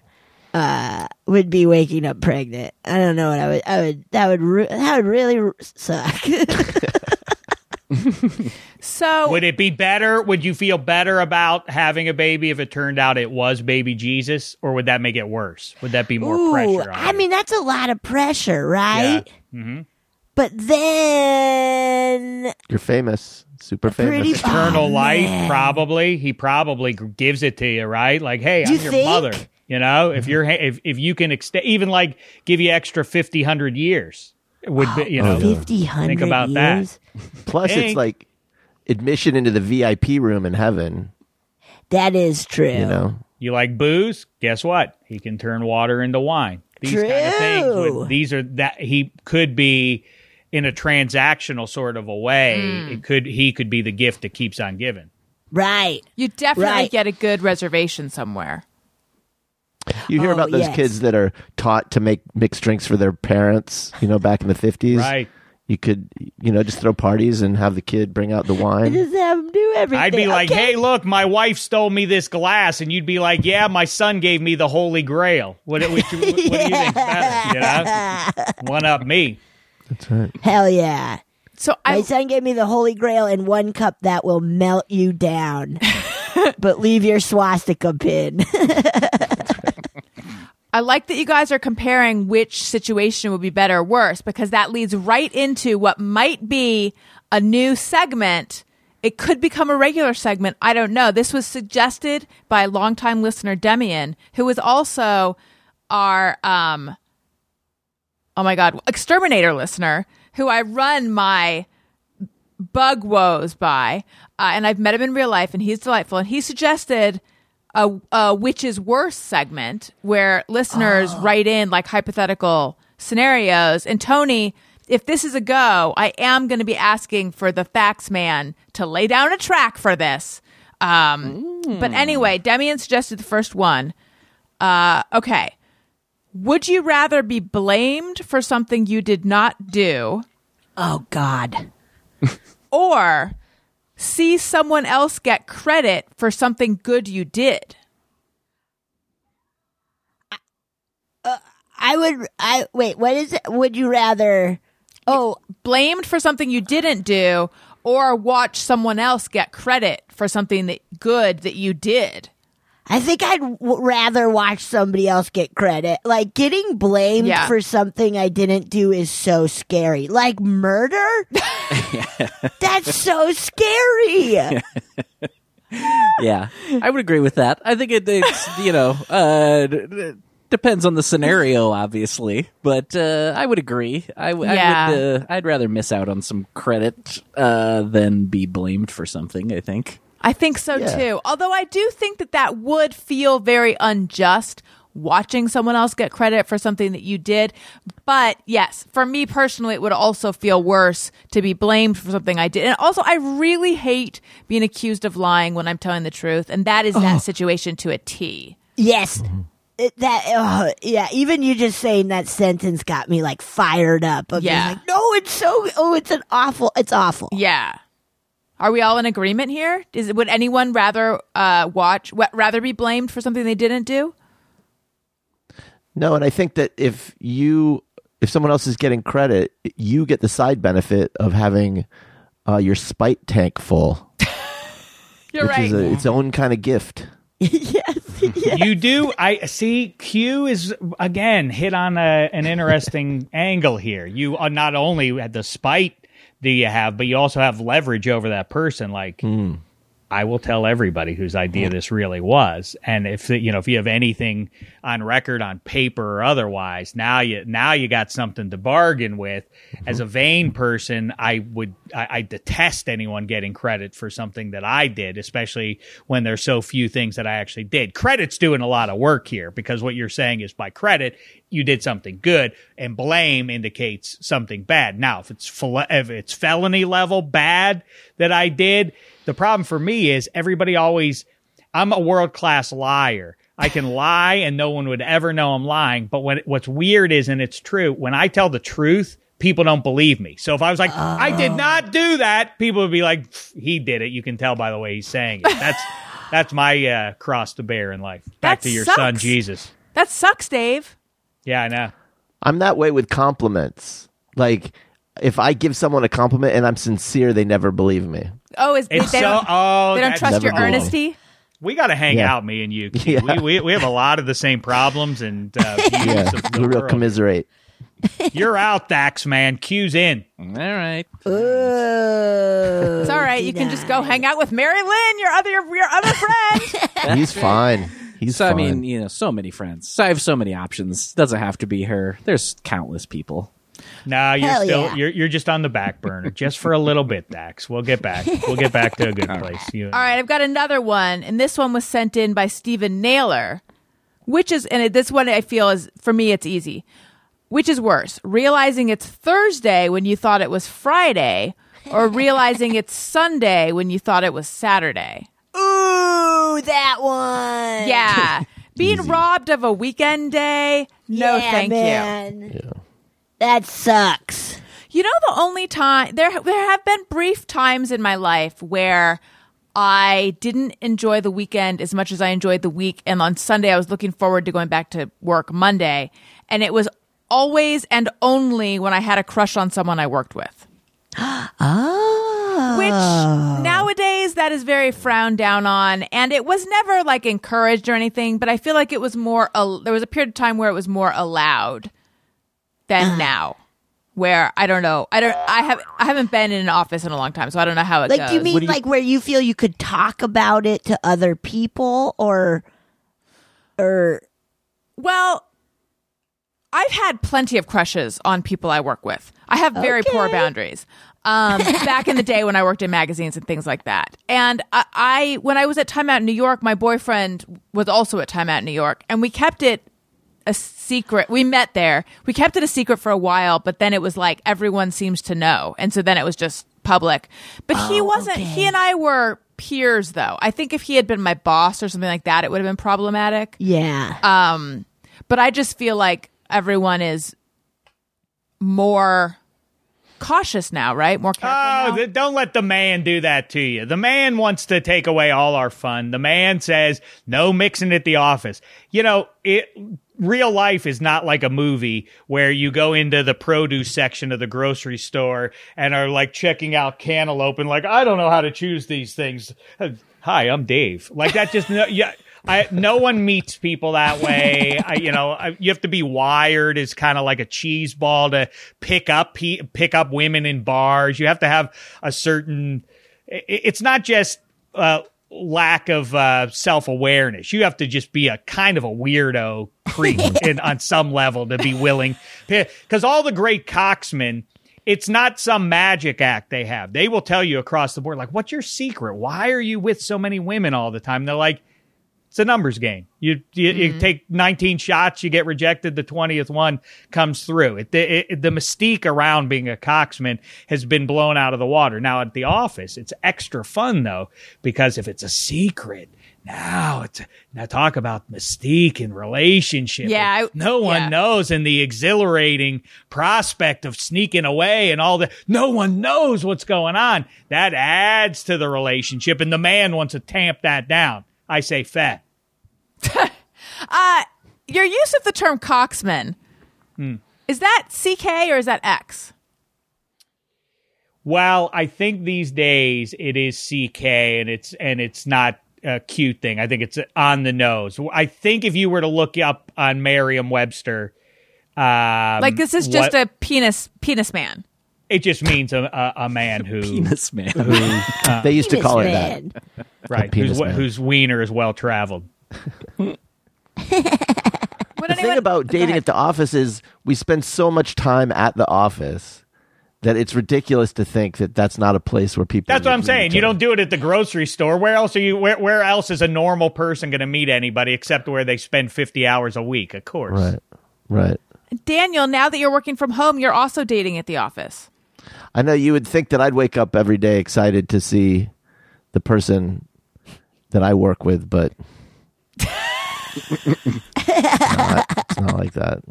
uh, would be waking up pregnant. I don't know what I would. I would. That would. Ru- that would really ru- suck. So Would it be better? Would you feel better about having a baby if it turned out it was baby Jesus, or would that make it worse? Would that be more Ooh, pressure? On I you? mean, that's a lot of pressure, right? Mm-hmm. But then, You're famous, super famous. Pretty- eternal Oh, life man. probably he probably gives it to you right like hey i'm You your think? mother you know if you're if, if you can extend even like give you extra 50 100 years it would be you know fifty hundred think about that. Plus, it's like admission into the VIP room in heaven. That is true. You know, you like booze guess what he can turn water into wine these kind of things True. would, these are that he could be in a transactional sort of a way Hmm. it could he could be the gift that keeps on giving Right. you definitely Right. get a good reservation somewhere. You hear Oh, about those yes. kids that are taught to make mixed drinks for their parents. You know, back in the fifties, right You could, you know, just throw parties and have the kid bring out the wine. Just have them do everything. I'd be like, okay? "Hey, look, my wife stole me this glass," and you'd be like, "Yeah, my son gave me the Holy Grail." What, what, what, what do you think better? You know, one up me. That's right. Hell yeah. So My I son gave me the Holy Grail in one cup that will melt you down, but leave your swastika pin. I like that you guys are comparing which situation would be better or worse because that leads right into what might be a new segment. It could become a regular segment. I don't know. This was suggested by longtime listener, Demian, who is also our, um, oh my God, exterminator listener, who I run my bug woes by, uh, and I've met him in real life, and he's delightful. And he suggested a, a which is worse segment where listeners write in like hypothetical scenarios. And Tony, if this is a go, I am going to be asking for the Thax Man to lay down a track for this. Um, But anyway, Demian suggested the first one. Uh, okay. Would you rather be blamed for something you did not do? oh, God. or see someone else get credit for something good you did. Uh, I would, I, wait, what is it? Would you rather, oh, Blamed for something you didn't do or watch someone else get credit for something that good that you did. I think I'd w- rather watch somebody else get credit. Like getting blamed Yeah. for something I didn't do is so scary. Like murder? That's so scary. yeah, I would agree with that. I think it, it's you know uh, d- d- depends on the scenario, obviously, but uh, I would agree. I, w- I Yeah. would. Uh, I'd rather miss out on some credit uh, than be blamed for something. I think. I think so Yeah. too. Although I do think that that would feel very unjust watching someone else get credit for something that you did. But yes, for me personally, it would also feel worse to be blamed for something I did. And also, I really hate being accused of lying when I'm telling the truth. And that is that oh. situation to a T. yes. Mm-hmm. It, that oh, yeah, even you just saying that sentence got me like fired up. Of Yeah. yeah. like, no, it's so oh, it's an awful it's awful. Yeah. Are we all in agreement here? Is would anyone rather uh, watch, w- rather be blamed for something they didn't do? No, and I think that if you if someone else is getting credit, you get the side benefit of having uh, your spite tank full, You're which right. is a, its own kind of gift. yes. yes. You do. I see. Q is again hit on a, an interesting angle here. You are not only at the spite do you have, but you also have leverage over that person. Like, hmm. I will tell everybody whose idea mm-hmm. this really was, and if you know if you have anything on record, on paper or otherwise, now you now you got something to bargain with. Mm-hmm. As a vain person, I would I, I detest anyone getting credit for something that I did, especially when there's so few things that I actually did. Credit's doing a lot of work here because what you're saying is by credit you did something good, and blame indicates something bad. Now, if it's fel- if it's felony level bad that I did, the problem for me is everybody always. I'm a world class liar. I can lie and no one would ever know I'm lying. But when what's weird is, and it's true, when I tell the truth, people don't believe me. So if I was like, I did not do that, people would be like, he did it. You can tell by the way he's saying it. That's that's my uh, cross to bear in life. Back That to your son. Jesus. that sucks, Dave. Yeah, I know. I'm that way with compliments. Like if I give someone a compliment and I'm sincere, they never believe me. Oh, is It's they so. don't, oh, they don't that's- trust your believe earnesty? We got to hang Yeah. out, me and you. Q. Yeah. We, we we have a lot of the same problems and uh, views Yeah, of the we real world. commiserate. You're out, Thax Man. Q's in. All right. Ooh, It's all right. You can just go hang out with Mary Lynn, your other your other friend. He's fine. He's So I fine. mean, you know, so many friends. So I have so many options. Doesn't have to be her. There's countless people. No, you're Hell still yeah. you're you're just on the back burner, just for a little bit, Thax. We'll get back. We'll get back to a good place. You, All right, I've got another one, and this one was sent in by Stephen Naylor, which is, and this one I feel is for me, it's easy. Which is worse, realizing it's Thursday when you thought it was Friday, or realizing it's Sunday when you thought it was Saturday? Ooh, that one. Yeah, being robbed of a weekend day. No, Yeah, thank you. man. That sucks. You know, the only time there there have been brief times in my life where I didn't enjoy the weekend as much as I enjoyed the week, and on Sunday I was looking forward to going back to work Monday, and it was always and only when I had a crush on someone I worked with. Oh. Which nowadays that is very frowned down on, and it was never like encouraged or anything. But I feel like it was more. al- there was a period of time where it was more allowed than now. Where I don't know, I don't, I have, I haven't been in an office in a long time, so I don't know how it like, goes. do you mean like where you feel you could talk about it to other people, or, or Well, I've had plenty of crushes on people I work with. I have very poor Okay. boundaries. Um, back in the day when I worked in magazines and things like that. And I, I, when I was at Time Out in New York, my boyfriend was also at Time Out in New York, and we kept it a secret. We met there. We kept it a secret for a while, but then it was like everyone seems to know, and so then it was just public. But he wasn't. He and I were peers, though. I think if he had been my boss or something like that, it would have been problematic. yeah, Um, but I just feel like everyone is more cautious now, right? More careful. Oh, now? th- don't let the man do that to you. The man wants to take away all our fun. The man says no mixing at the office. You know, it real life is not like a movie where you go into the produce section of the grocery store and are like checking out cantaloupe and like I don't know how to choose these things. Hi, I'm Dave. Like that just no, yeah. I, no one meets people that way. I, you know, I, you have to be wired as kind of like a cheese ball to pick up pe- pick up women in bars. You have to have a certain. it- It's not just uh, lack of uh, self awareness. You have to just be a kind of a weirdo creep in, on some level to be willing. Because all the great coxmen, it's not some magic act they have. They will tell you across the board, like, what's your secret? Why are you with so many women all the time? They're like, it's a numbers game. You you, you mm-hmm. take 19 shots, you get rejected. The 20th one comes through. It, it, it- the mystique around being a coxman has been blown out of the water. Now at the office, it's extra fun though because if it's a secret. Now it's now talk about mystique and relationship. Yeah, I- no one yeah. knows, and the exhilarating prospect of sneaking away and all that. No one knows what's going on. That adds to the relationship, and the man wants to tamp that down. I say fat. Uh, your use of the term coxman is that CK or is that X? Well, I think these days it is CK and it's and it's not a cute thing. I think it's on the nose. I think if you were to look up on Merriam-Webster, um, Like this is just what- a penis penis man. it just means a, a, a man who Penis man. who they used to Penis call it that. right penis whose, man. whose wiener is well traveled. Would The thing about dating at the office is we spend so much time at the office that it's ridiculous to think that that's not a place where people. That's what I'm saying. You don't do it at the grocery store. Where else are you? Where, where else is a normal person going to meet anybody except where they spend 50 hours a week? Of course. Right. Right. Daniel, now that you're working from home, you're also dating at the office. I know you would think that I'd wake up every day excited to see the person that I work with, but it's, not, it's not like that.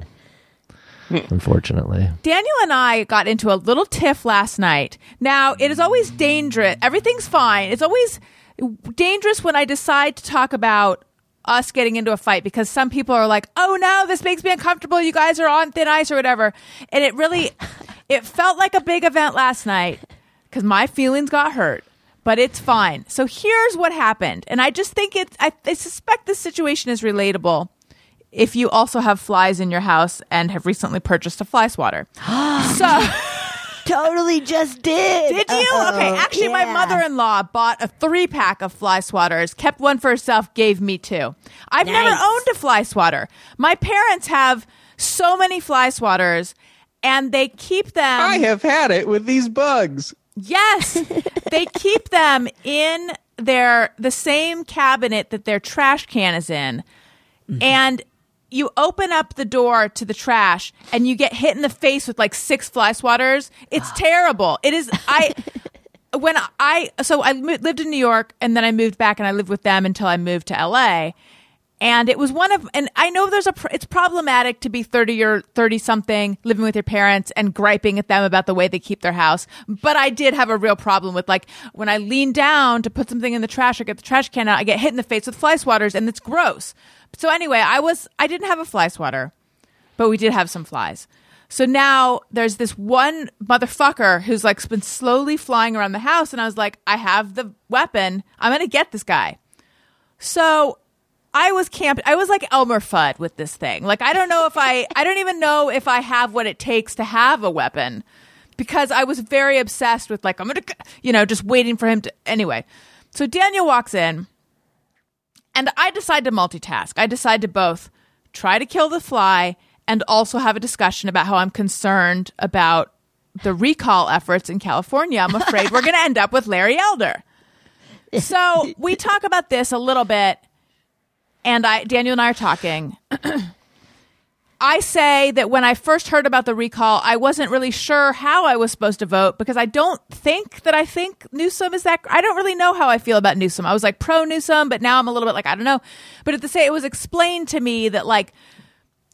Unfortunately, Daniel and I got into a little tiff last night. Now, it is always dangerous. Everything's fine. It's always dangerous when I decide to talk about us getting into a fight because some people are like, "Oh no, this makes me uncomfortable. You guys are on thin ice or whatever." And it really it felt like a big event last night cuz my feelings got hurt. But it's fine. So here's what happened. And I just think it's I, I suspect this situation is relatable if you also have flies in your house and have recently purchased a fly swatter. so Totally just did. did you? Uh-oh. Okay, actually, my mother-in-law bought a three-pack of fly swatters, kept one for herself, gave me two. I've never owned a fly swatter. My parents have so many fly swatters, and they keep them. I have had it with these bugs. Yes, they keep them in their the same cabinet that their trash can is in, mm-hmm. and you open up the door to the trash and you get hit in the face with like six fly swatters. It's terrible. It is. I when I so I lived in New York and then I moved back and I lived with them until I moved to LA. And it was one of, and I know there's a, it's problematic to be 30 or 30 something living with your parents and griping at them about the way they keep their house. But I did have a real problem with like when I lean down to put something in the trash or get the trash can out, I get hit in the face with fly swatters and it's gross. So anyway, I was, I didn't have a fly swatter, but we did have some flies. So now there's this one motherfucker who's like been slowly flying around the house. And I was like, I have the weapon. I'm to get this guy. So I was camped. I was like Elmer Fudd with this thing. Like I don't know if I I don't even know if I have what it takes to have a weapon because I was very obsessed with like I'm going to you know just waiting for him to anyway. So Daniel walks in and I decide to multitask. I decide to both try to kill the fly and also have a discussion about how I'm concerned about the recall efforts in California. I'm afraid we're going to end up with Larry Elder. So we talk about this a little bit, and I Daniel and I are talking. I say that when I first heard about the recall, I wasn't really sure how I was supposed to vote because I don't think that I think Newsom is that. I don't really know how I feel about Newsom. I was like pro Newsom, but now I'm a little bit like I don't know. But at the same, it was explained to me that like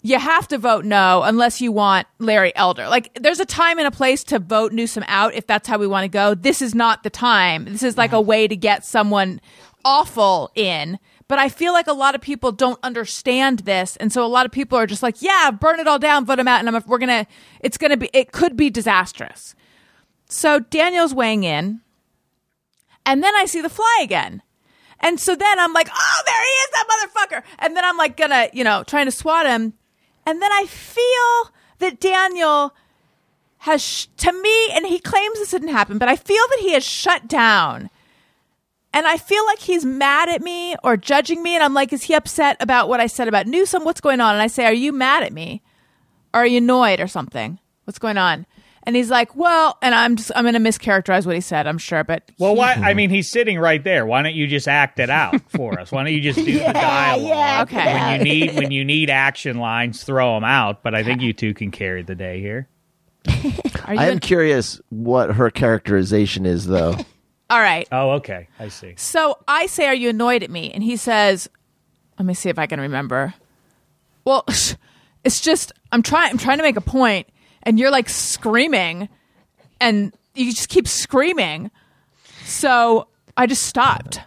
you have to vote no unless you want Larry Elder. Like there's a time and a place to vote Newsom out if that's how we want to go. This is not the time. This is like mm-hmm. a way to get someone awful in, But I feel like a lot of people don't understand this, and so a lot of people are just like, "Yeah, burn it all down, vote him out," and I'm, we're gonna, it's gonna be, it could be disastrous. So Daniel's weighing in, and then I see the fly again. And so then I'm like, oh, there he is, that motherfucker. And then I'm like, gonna, you know, trying to swat him. And then I feel that Daniel has, sh- to me, and he claims this didn't happen, but I feel that he has shut down. And I feel like he's mad at me or judging me. And I'm like, is he upset about what I said about Newsom? What's going on? And I say, are you mad at me? Or are you annoyed or something? What's going on? And he's like, well, and I'm just, I'm going to mischaracterize what he said, I'm sure, but Well, why? Mm-hmm. I mean, he's sitting right there. Why don't you just act it out for us? Why don't you just do the dialogue? yeah, Okay. When you need when you need action lines, throw them out. But I think you two can carry the day here. I am in- curious what her characterization is, though. all right. Oh, okay, I see. So I say, Are you annoyed at me? And he says, Let me see if I can remember. Well, it's just I'm trying I'm trying to make a point, and you're like screaming and you just keep screaming. So I just stopped.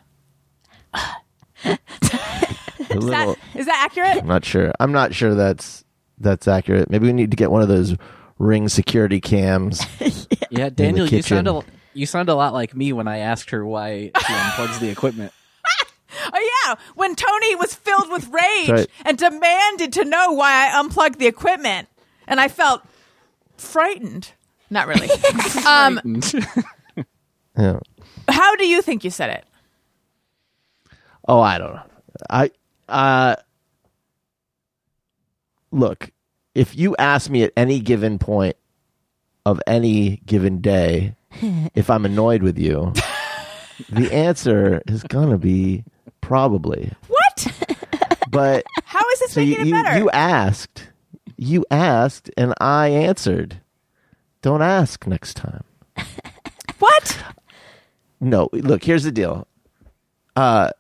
Is little, that is that accurate? I'm not sure. I'm not sure that's that's accurate. Maybe we need to get one of those ring security cams. Yeah, Daniel, you sound a, you sound a lot like me when I asked her why she unplugs the equipment. Oh yeah, when Tony was filled with rage right. and demanded to know why I unplugged the equipment, and I felt frightened. Not really. um, Yeah. how do you think you said it? Oh, I don't know. I uh look, if you ask me at any given point of any given day if I'm annoyed with you, the answer is gonna be probably. What? But How is this so you, making it you, better? you asked, you asked, and I answered. Don't ask next time. what? No, look, here's the deal. Uh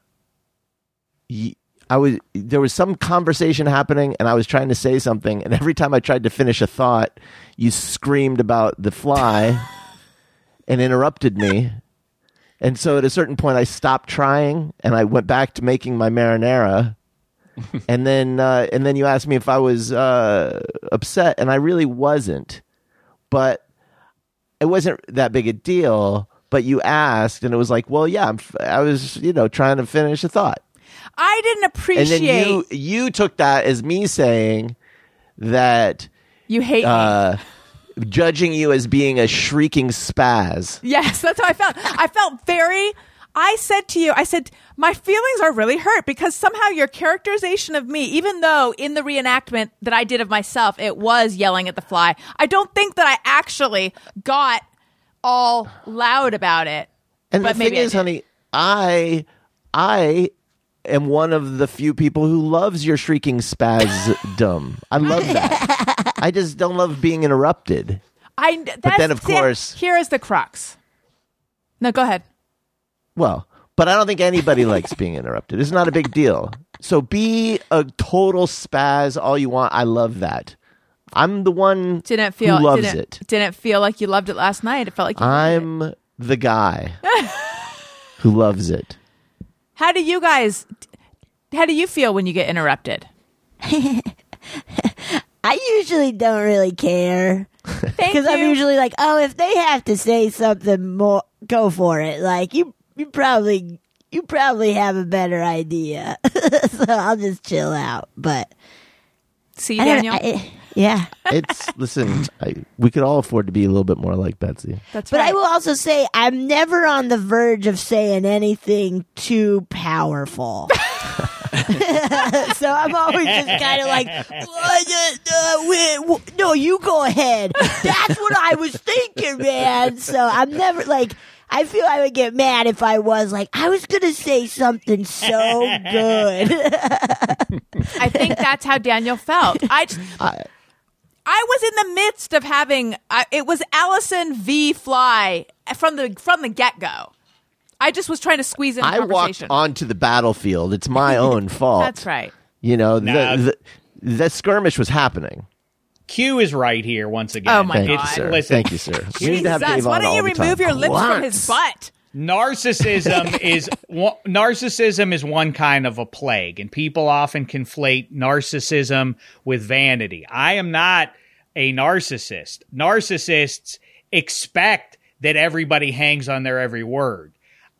y- I was there was some conversation happening and I was trying to say something and every time I tried to finish a thought, you screamed about the fly and interrupted me. And so at a certain point I stopped trying and I went back to making my marinara. and then uh, and then you asked me if I was uh, upset and I really wasn't. But it wasn't that big a deal, but you asked, and it was like, well, yeah, I'm f- I was, you know, trying to finish a thought, I didn't appreciate. and appreciate then you you took that as me saying that you hate me. Judging you as being a shrieking spaz. Yes, that's how I felt. I felt very. I said to you, I said, my feelings are really hurt because somehow your characterization of me, even though in the reenactment that I did of myself, it was yelling at the fly, I don't think that I actually got all loud about it. And But the maybe thing is, honey, I I am one of the few people who loves your shrieking spasdom. I love that. I just don't love being interrupted. I. That's, then, of see, course- here is the crux. No, go ahead. Well, but I don't think anybody likes being interrupted. It's not a big deal. So be a total spaz all you want. I love that. I'm the one Didn't feel who loves didn't, it. Didn't feel like you loved it last night. It felt like you I'm the guy who loves it. How do you guys? How do you feel when you get interrupted? I usually don't really care because I'm usually like, oh, if they have to say something more, go for it. Like you, you probably, you probably have a better idea, so I'll just chill out. But See, I don't- Daniel. I- yeah, It's listen. I, we could all afford to be a little bit more like Betsy. That's but right. I will also say I'm never on the verge of saying anything too powerful. so I'm always just kind of like, uh, uh, wait, wh- no, you go ahead. That's what I was thinking, man. So I'm never like, I feel I would get mad if I was like, I was gonna say something so good. I think that's how Daniel felt. I just, I, I was in the midst of having uh, it was Allison v Fly from the from the get go. I just was trying to squeeze in a I walked conversation. onto the battlefield. It's my own fault. That's right. You know, Nah. the, the, the skirmish was happening. Q is right here once again. Oh, my Thank God. you, sir. Listen, Thank you, sir. We need to have Jesus, Dave why on don't all you the remove your lips from his butt? narcissism is one- narcissism is one kind of a plague and people often conflate narcissism with vanity i am not a narcissist narcissists expect that everybody hangs on their every word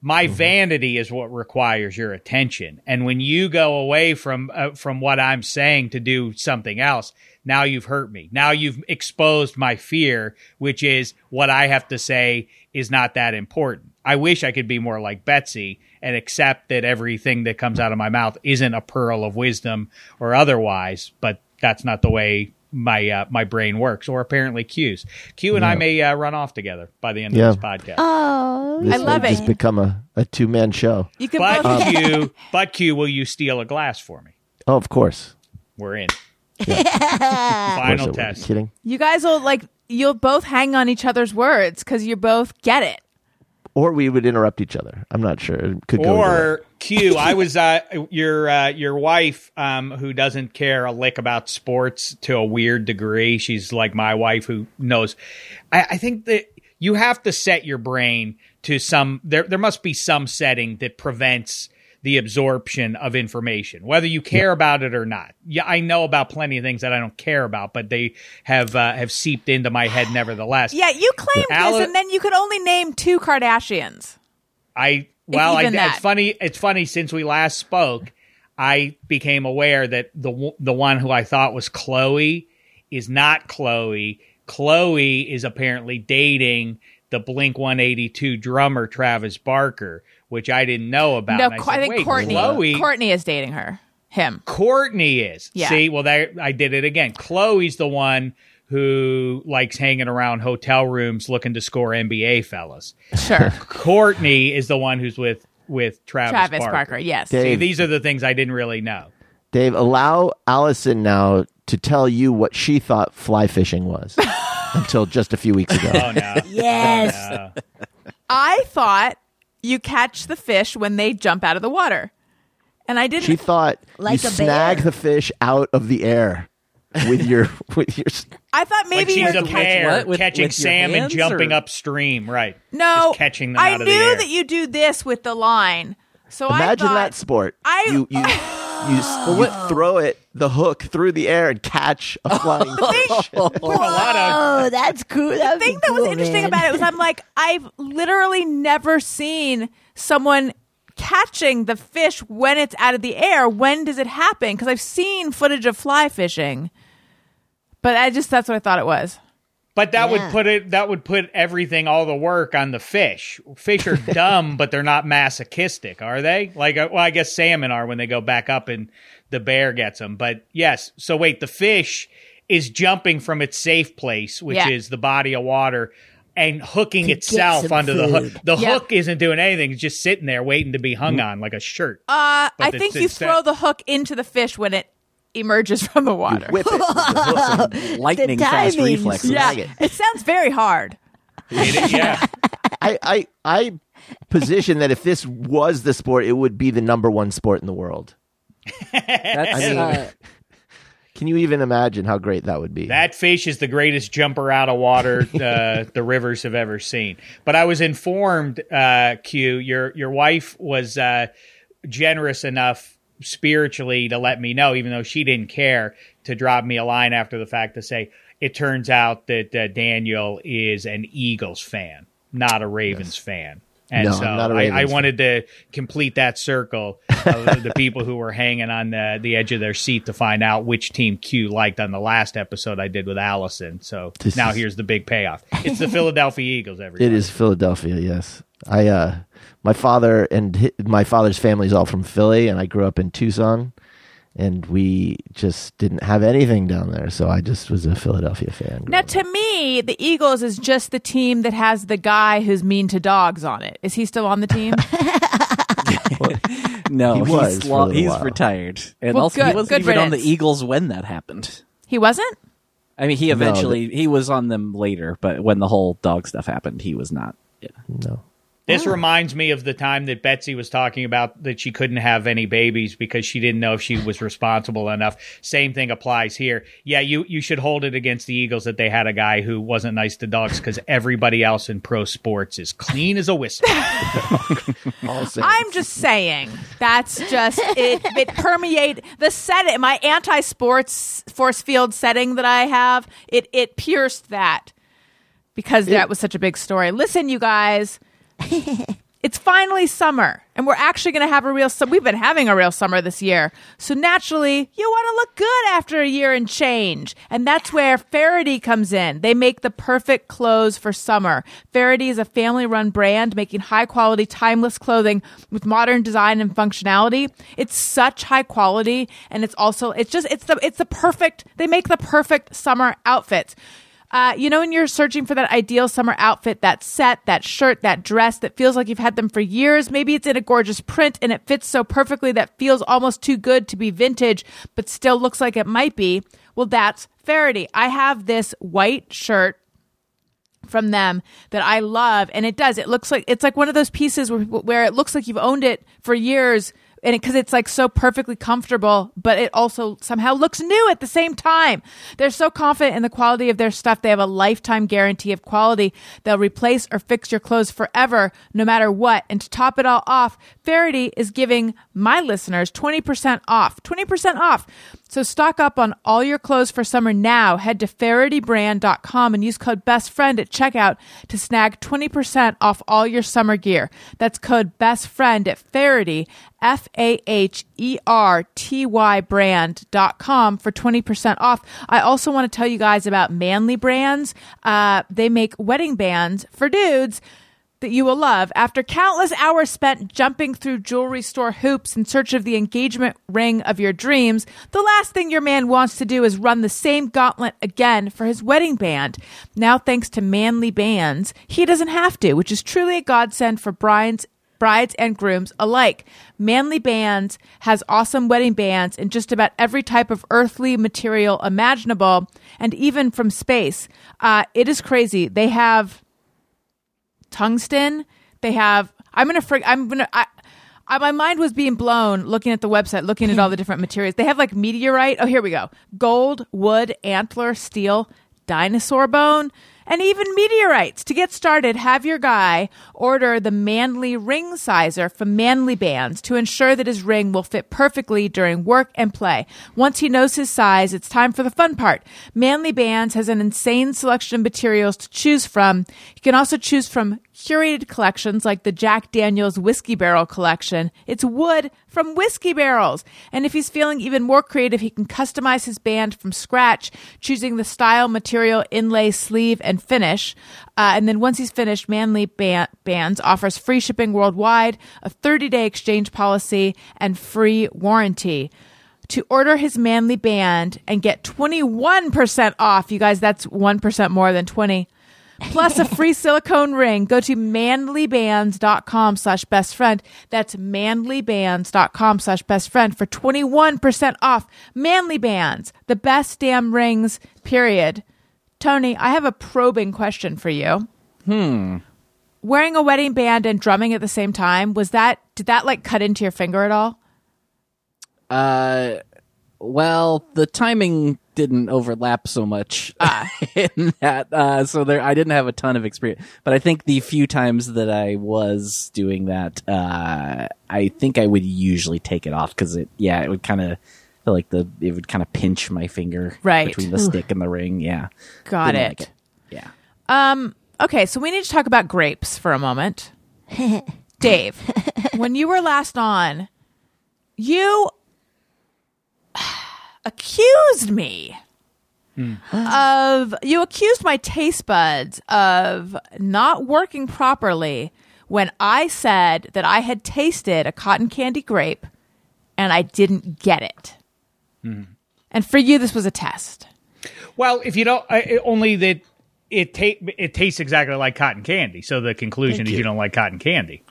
my vanity is what requires your attention. And when you go away from uh, from what i'm saying to do something else now you've hurt me. Now you've exposed my fear which is what i have to say is not that important. I wish i could be more like betsy and accept that everything that comes out of my mouth isn't a pearl of wisdom or otherwise but that's not the way my uh, my brain works or apparently q's q and i may uh, run off together by the end Yeah. of this podcast Oh, This I love may it. just become a, a two man show. You can but both. q but q will you steal a glass for me Oh, of course. we're in Of course final test Kidding. You guys will like. You'll both hang on each other's words because you both get it. Or we would interrupt each other. I'm not sure. It could go or Q. I was uh, your uh, your wife, um, who doesn't care a lick about sports to a weird degree. She's like my wife, who knows. I, I think that you have to set your brain to some. There, there must be some setting that prevents the absorption of information, whether you care about it or not. Yeah, I know about plenty of things that I don't care about, but they have uh, have seeped into my head nevertheless. Yeah, you claimed Ale- this, and then you could only name two Kardashians. I well, I, it's funny. It's funny since we last spoke, I became aware that the the one who I thought was Khloe is not Khloe. Khloe is apparently dating the Blink One Eighty Two drummer Travis Barker, which I didn't know about. No, And I, I, said, think Wait, Kourtney. Khloe. Kourtney is dating her. Him. Kourtney is. Yeah. See, well, there I did it again. Khloe's the one who likes hanging around hotel rooms looking to score NBA fellas. Sure. Kourtney is the one who's with with Travis, Parker. Travis Barker. Barker. Yes. Dave. See, these are the things I didn't really know. Dave, allow Allison now to tell you what she thought fly fishing was until just a few weeks ago. Oh no. yes. Uh, I thought you catch the fish when they jump out of the water, and I didn't. She thought Like you a snag bear. the fish out of the air with your with your. I thought like maybe she's you're a catch bear what? With- catching with salmon hands, jumping or- upstream, right? no Just catching them I out of knew the air. that you do this with the line, so I Imagine thought, that sport. I- you you you, s- you throw it the hook through the air and catch a flying fish. a lot of Oh, that's cool. That The thing that was interesting about it was I'm like I've literally never seen someone catching the fish when it's out of the air. When does it happen? Because I've seen footage of fly fishing, but I just that's what I thought it was. But that Yeah. would put it that would put everything all the work on the fish. Fish are dumb, but they're not masochistic, are they? Like uh, well, I guess salmon are when they go back up and the bear gets them. But yes, so wait, the fish is jumping from its safe place, which Yeah. is the body of water and hooking itself onto the hook. The Yeah. hook isn't doing anything; it's just sitting there waiting to be hung on like a shirt. Uh, I think you throw that- the hook into the fish when it emerges from the water. Whip it. with. Lightning The fast timings. reflexes. yeah, Snag it. it sounds very hard. It- yeah, I, I I position that if this was the sport, it would be the number one sport in the world. That's, I mean- uh, Can you even imagine how great that would be? That fish is the greatest jumper out of water uh, the rivers have ever seen. But I was informed, uh, Q, your your wife was uh, generous enough spiritually to let me know, even though she didn't care, to drop me a line after the fact to say it turns out that uh, Daniel is an Eagles fan, not a Ravens fan. And No, so I'm not a I, I wanted to complete that circle of the people who were hanging on the, the edge of their seat to find out which team Q liked on the last episode I did with Allison. So This now is- here's the big payoff. It's the Philadelphia Eagles, everybody. It is Philadelphia. Yes, I. uh My father and hi- my father's family is all from Philly, and I grew up in Tucson, and we just didn't have anything down there, so I just was a Philadelphia fan. Now, growing to me, the Eagles is just the team that has the guy who's mean to dogs on it. Is he still on the team? no, He he's, was for lo- he's retired, and Well, also good- he wasn't good even on the. Eagles when that happened. he wasn't. I mean, he No, eventually he was on them later, but when the whole dog stuff happened, he was not. Yeah. No, This reminds me of the time that Betsy was talking about that she couldn't have any babies because she didn't know if she was responsible enough. Same thing applies here. Yeah, you you should hold it against the Eagles that they had a guy who wasn't nice to dogs because everybody else in pro sports is clean as a whistle. I'm just saying that's just it. It permeate the set. My anti-sports force field setting that I have. It it pierced that because that was such a big story. Listen, you guys, it's finally summer, and we're actually going to have a real. Su- We've been having a real summer this year, so naturally, you want to look good after a year and change, and that's where Faherty comes in. They make the perfect clothes for summer. Faherty is a family-run brand making high-quality, timeless clothing with modern design and functionality. It's such high quality, and it's also it's just it's the it's the perfect. They make the perfect summer outfits. Uh, you know, when you're searching for that ideal summer outfit, that set, that shirt, that dress that feels like you've had them for years. Maybe it's in a gorgeous print and it fits so perfectly that feels almost too good to be vintage, but still looks like it might be. Well, that's Faherty. I have this white shirt from them that I love, and it does. It looks like it's like one of those pieces where, where it looks like you've owned it for years, and because it's like so perfectly comfortable, but it also somehow looks new at the same time. They're so confident in the quality of their stuff. They have a lifetime guarantee of quality. They'll replace or fix your clothes forever, no matter what. And to top it all off, Faherty is giving my listeners 20% off. 20% off. So stock up on all your clothes for summer now. Head to FahertyBrand.com and use code BESTFRIEND at checkout to snag 20% off all your summer gear. That's code BESTFRIEND at Faherty, F A H E R T Y brand.com for 20% off. I also want to tell you guys about Manly Bands. Uh, they make wedding bands for dudes that you will love. After countless hours spent jumping through jewelry store hoops in search of the engagement ring of your dreams, the last thing your man wants to do is run the same gauntlet again for his wedding band. Now, thanks to Manly Bands, he doesn't have to, which is truly a godsend for brides. Brides and grooms alike. Manly Bands has awesome wedding bands in just about every type of earthly material imaginable, and even from space. Uh, it is crazy. They have tungsten. They have. I'm gonna. Frig- I'm gonna. I, I, my mind was being blown looking at the website, looking at all the different materials. They have like meteorite. Oh, here we go. Gold, wood, antler, steel, dinosaur bone, and even meteorites. To get started, have your guy order the Manly Ring Sizer from Manly Bands to ensure that his ring will fit perfectly during work and play. Once he knows his size, it's time for the fun part. Manly Bands has an insane selection of materials to choose from. You can also choose from curated collections like the Jack Daniels Whiskey Barrel collection. It's wood from whiskey barrels. And if he's feeling even more creative, he can customize his band from scratch, choosing the style, material, inlay, sleeve, and finish. Uh, and then once he's finished, Manly ba- Bands offers free shipping worldwide, a 30 day exchange policy, and free warranty to order his manly band and get 21% off. You guys, that's 1% more than 20. Plus a free silicone ring. Go to manlybands.com slash best friend. That's manlybands.com slash best friend for 21% off. Manly Bands, the best damn rings, period. Tony, I have a probing question for you. Hmm. Wearing a wedding band and drumming at the same time, was that, did that like cut into your finger at all? Uh, well, the timing didn't overlap so much in that, uh, so there I didn't have a ton of experience. But I think the few times that I was doing that, uh, I think I would usually take it off because it, yeah, it would kind of feel like the it would kind of pinch my finger Right. between the stick and the ring. Yeah, Got Didn't it. Yeah. Um, okay, so we need to talk about grapes for a moment. Dave, when you were last on, you accused me of you accused my taste buds of not working properly when I said that I had tasted a cotton candy grape and I didn't get it. And for you this was a test. Well, if you don't, uh, I- only that it ta- it tastes exactly like cotton candy. So the conclusion Thank is you. you. don't like cotton candy.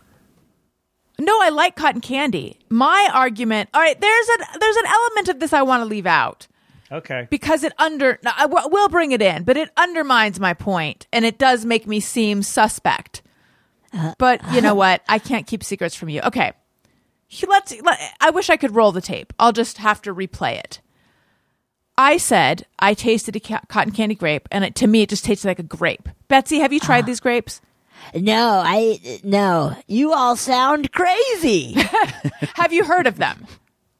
No, I like cotton candy. My argument, all right, there's an there's an element of this I want to leave out Okay. because it under no, I will bring it in, but it undermines my point and it does make me seem suspect. but you know what? I can't keep secrets from you. Okay. Let's. Let, I wish I could roll the tape. I'll just have to replay it. I said I tasted a ca- cotton candy grape, and it, to me, it just tasted like a grape. Betsy, have you tried ah. these grapes? No, I no. You all sound crazy. Have you heard of them?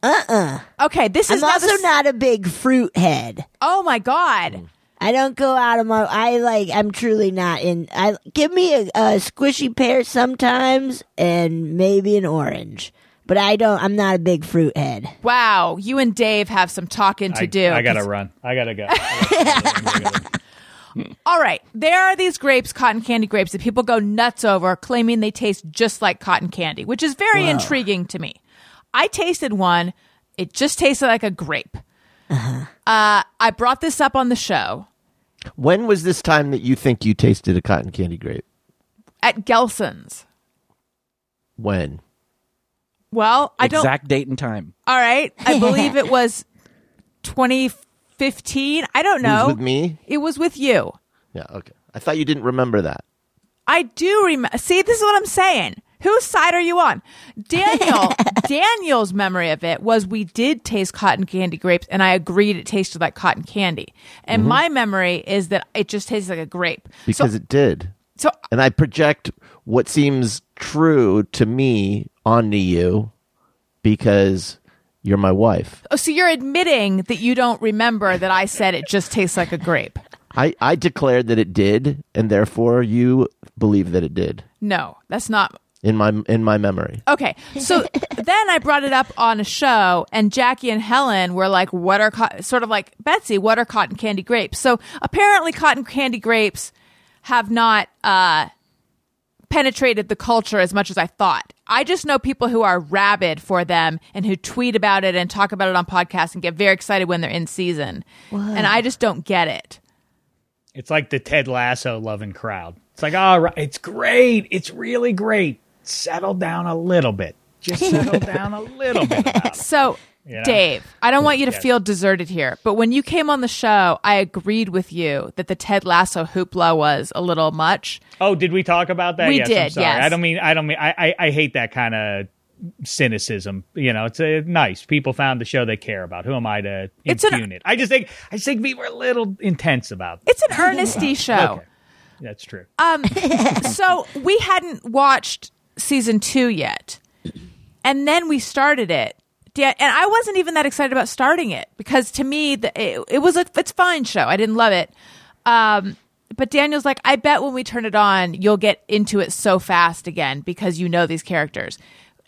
Uh uh Okay, this is I'm now also s- not a big fruit head. Oh my god. I don't go out of my. I like. I'm truly not in. I give me a, a squishy pear sometimes, and maybe an orange. But I don't. I'm not a big fruit head. Wow, you and Dave have some talking to I, do. I gotta 'cause- run. I gotta go. I gotta- All right, there are these grapes, cotton candy grapes, that people go nuts over, claiming they taste just like cotton candy, which is very intriguing to me. I tasted one; it just tasted like a grape. Uh-huh. Uh, I brought this up on the show When was this time that you think you tasted a cotton candy grape? at Gelson's. When? Well, I don't. Exact date and time. All right, I believe it was 2015. I don't It was know. with me? It was with you. Yeah, okay. I thought you didn't remember that. I do remember. See, this is what I'm saying. Whose side are you on? Daniel, Daniel's memory of it was we did taste cotton candy grapes, and I agreed it tasted like cotton candy. And Mm-hmm. my memory is that it just tastes like a grape. Because so, it did. so And I project what seems true to me onto you because you're my wife. oh, so you're admitting that you don't remember that I said it just tastes like a grape. I, I declared that it did, and therefore you believe that it did No, that's not in my in my memory. Okay, so then I brought it up on a show, and Jackie and Helen were like, "What are co-, sort of like Betsy? What are cotton candy grapes?" So apparently, cotton candy grapes have not uh, penetrated the culture as much as I thought. I just know people who are rabid for them and who tweet about it and talk about it on podcasts and get very excited when they're in season, and I just don't get it. It's like the Ted Lasso loving crowd. It's like, all right, it's great. It's really great. Settle down a little bit. Just settle down a little bit about So, Yeah. Dave, I don't want you to Yes. feel deserted here, but when you came on the show, I agreed with you that the Ted Lasso hoopla was a little much. Oh, did we talk about that? We yes, I'm did, sorry. yes. I don't mean. I don't mean. I. I, I hate that kind of cynicism. You know, it's uh, nice. People found the show they care about. Who am I to It's an- impugn it? I just think. I just think people are a little intense about. It. It's an earnesty show. Okay. That's true. Um. So, we hadn't watched season two yet. And then we started it. Dan- And I wasn't even that excited about starting it because to me, the, it, it was a it's fine show. I didn't love it. Um, but Daniel's like, I bet when we turn it on, you'll get into it so fast again because you know these characters.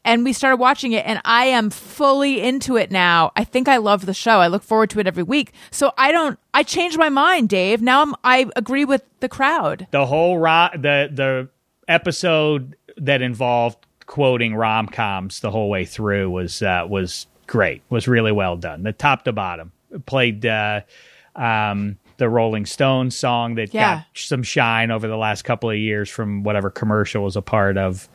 And we started watching it, and I am fully into it now. I think I love the show. I look forward to it every week. So I don't. I changed my mind, Dave. Now I'm. I agree with the crowd. the whole ro- the the episode that involved quoting rom coms the whole way through was uh, was great. Was really well done. The top to bottom played uh, um, the Rolling Stones song that Yeah. got some shine over the last couple of years from whatever commercial was a part of.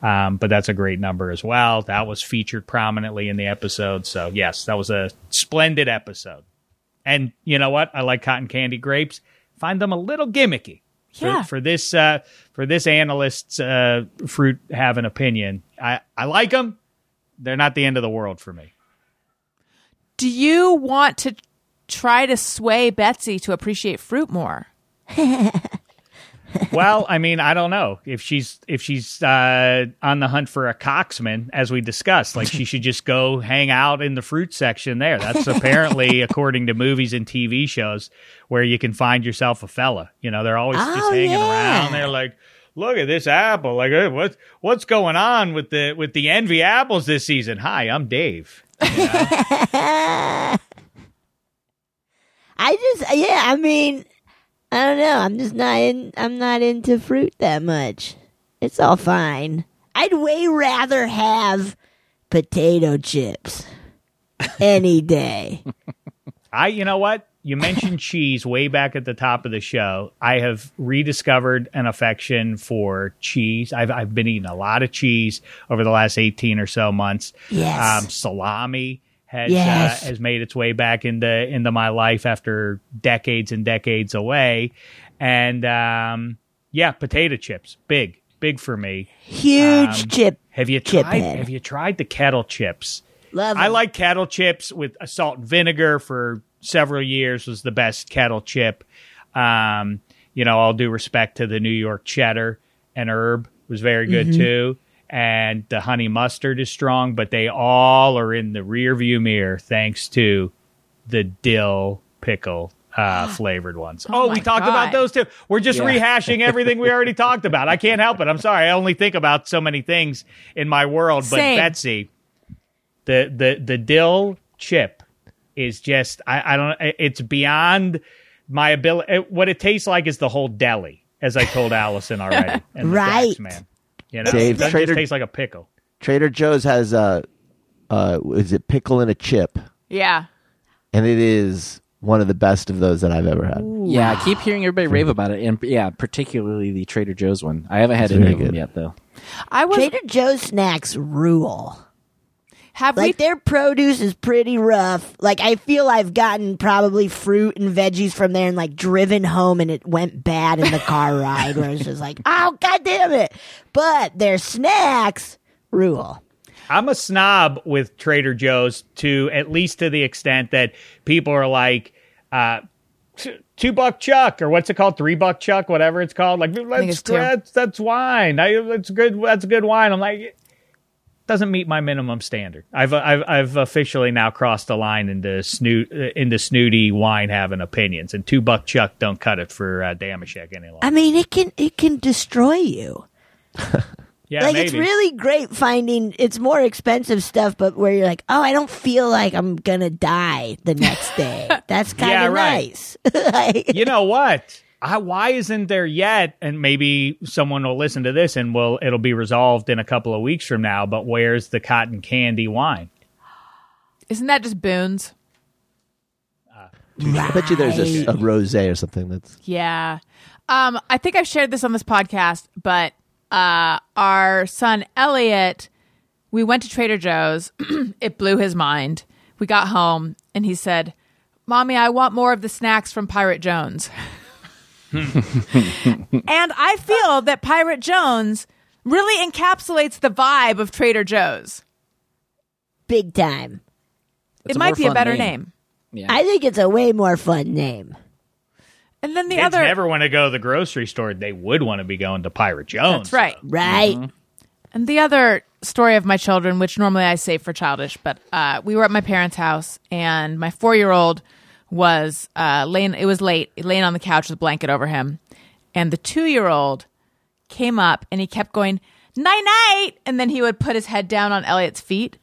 Um, but that's a great number as well. That was featured prominently in the episode. So yes, that was a splendid episode. And you know what? I like cotton candy grapes. Find them a little gimmicky Yeah. for this uh, for this analyst's uh, fruit have an opinion. I I like them. They're not the end of the world for me. Do you want to try to sway Betsy to appreciate fruit more? well, I mean, I don't know if she's if she's uh, on the hunt for a coxman, as we discussed. Like she should just go hang out in the fruit section there. That's apparently, according to movies and TV shows, where you can find yourself a fella. You know, they're always just Oh, hanging yeah. around. They're like, look at this apple. Like, hey, what what's going on with the with the envy apples this season? Hi, I'm Dave. I just, yeah, I mean, I don't know. I'm just not in. I'm not into fruit that much. It's all fine. I'd way rather have potato chips any day. I, you know what? You mentioned cheese way back at the top of the show. I have rediscovered an affection for cheese. I've I've been eating a lot of cheese over the last eighteen or so months. Yes. um, salami has Yes. uh, has made its way back into into my life after decades and decades away, and um, yeah, potato chips, big big for me. Huge Um, chip. Have you tried? head. Have you tried the kettle chips? Love I 'em. like kettle chips with a salt and vinegar for several years was the best kettle chip. Um, you know, all due respect to the New York cheddar and herb was very good Mm-hmm. too. And the honey mustard is strong, but they all are in the rear view mirror thanks to the dill pickle uh, flavored ones. Oh, my we talked God. about those too. We're just Yeah. rehashing everything we already talked about. I can't help it. I'm sorry. I only think about so many things in my world. But Same. Betsy, the the the dill chip is just I, I don't it's beyond my ability it- what it tastes like is the whole deli as i told allison already Right. Thax Man you know Dave, it doesn't Trader- just taste like a pickle Trader Joe's has a, uh, is it pickle and a chip, Yeah. and it is one of the best of those that I've ever had. Yeah, I keep hearing everybody rave about it, and yeah, particularly the Trader Joe's one. I haven't had It's any of them yet, though. I was Trader Joe's snacks rule. Have Like we their produce is pretty rough. Like I feel I've gotten probably fruit and veggies from there and like driven home and it went bad in the car ride where it's just like, oh god damn it. But their snacks rule. i'm a snob with trader joe's to at least to the extent that people are like uh Two buck chuck, or what's it called? Three buck chuck, whatever it's called. Like think let's it's two. that's that's wine. I, that's good. That's good wine. I'm like, doesn't meet my minimum standard. I've I've I've officially now crossed the line into snoot uh, into snooty wine having opinions, and two buck chuck don't cut it for uh, Dameshek any longer. I mean, it can it can destroy you. yeah, like maybe. it's really great finding it's more expensive stuff, but where you're like, oh, I don't feel like I'm gonna die the next day. That's kind of Yeah, right. nice. Like- you know what? I, why isn't there yet? And maybe someone will listen to this and will it'll be resolved in a couple of weeks from now. But where's the cotton candy wine? isn't that just Boone's? I bet you there's a, a rosé or something that's Yeah. Um, I think I've shared this on this podcast, but uh, our son Elliot, we went to Trader Joe's. it blew his mind. We got home and he said, Mommy, I want more of the snacks from Pirate Jones. and I feel that Pirate Jones really encapsulates the vibe of Trader Joe's. Big time. It's it a might be a better name. name. Yeah. I think it's a way more fun name. And then the Kids other never want to go to the grocery store. They would want to be going to Pirate Jones. That's right. Right? And the other story of my children, which normally I save for childish, but uh, we were at my parents' house, and my four-year-old was uh, laying. It was late, laying on the couch with a blanket over him, and the two-year-old came up and he kept going night night, and then he would put his head down on Elliot's feet,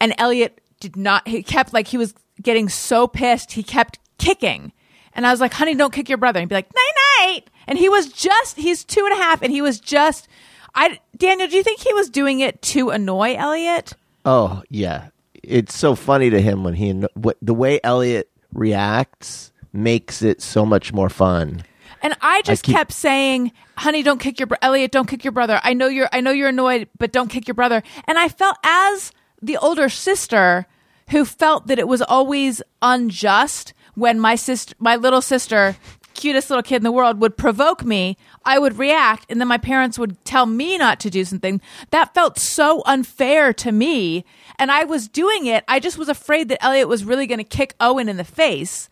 and Elliot did not. He kept like he was getting so pissed, he kept kicking, and I was like, "Honey, don't kick your brother," and he'd be like, "Night night," and he was just. He's two and a half, and he was just. I Daniel, do you think he was doing it to annoy Elliot? Oh yeah, it's so funny to him when he what, the way Elliot reacts makes it so much more fun. And I just keep- kept saying, "Honey, don't kick your bro- Elliot. Don't kick your brother. I know you're. I know you're annoyed, but don't kick your brother." And I felt as the older sister who felt that it was always unjust when my sister, my little sister, cutest little kid in the world, would provoke me. I would react, and then my parents would tell me not to do something. That felt so unfair to me, and I was doing it. I just was afraid that Elliot was really going to kick Owen in the face.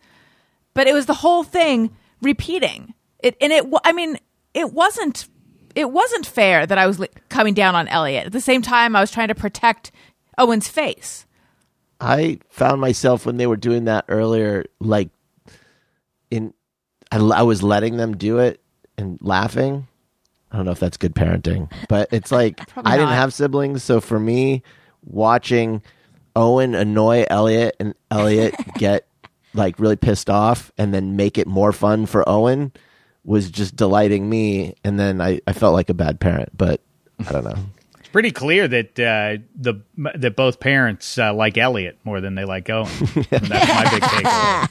But it was the whole thing repeating. It and it i mean it wasn't it wasn't fair that i was li- coming down on elliot. At the same time i was trying to protect owen's face. I found myself when they were doing that earlier, like in I, I was letting them do it and laughing. I don't know if that's good parenting, but it's like I didn't have siblings, so for me, watching Owen annoy Elliot and Elliot get like really pissed off and then make it more fun for Owen was just delighting me. And then I, I felt like a bad parent, but I don't know. It's pretty clear that uh, the that both parents uh, like Elliot more than they like Owen. And that's my big takeaway.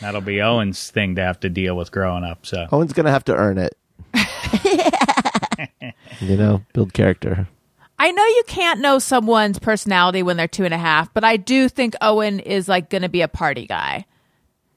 That'll be Owen's thing to have to deal with growing up. So Owen's gonna have to earn it. you know, build character. I know you can't know someone's personality when they're two and a half but i do think owen is like gonna be a party guy.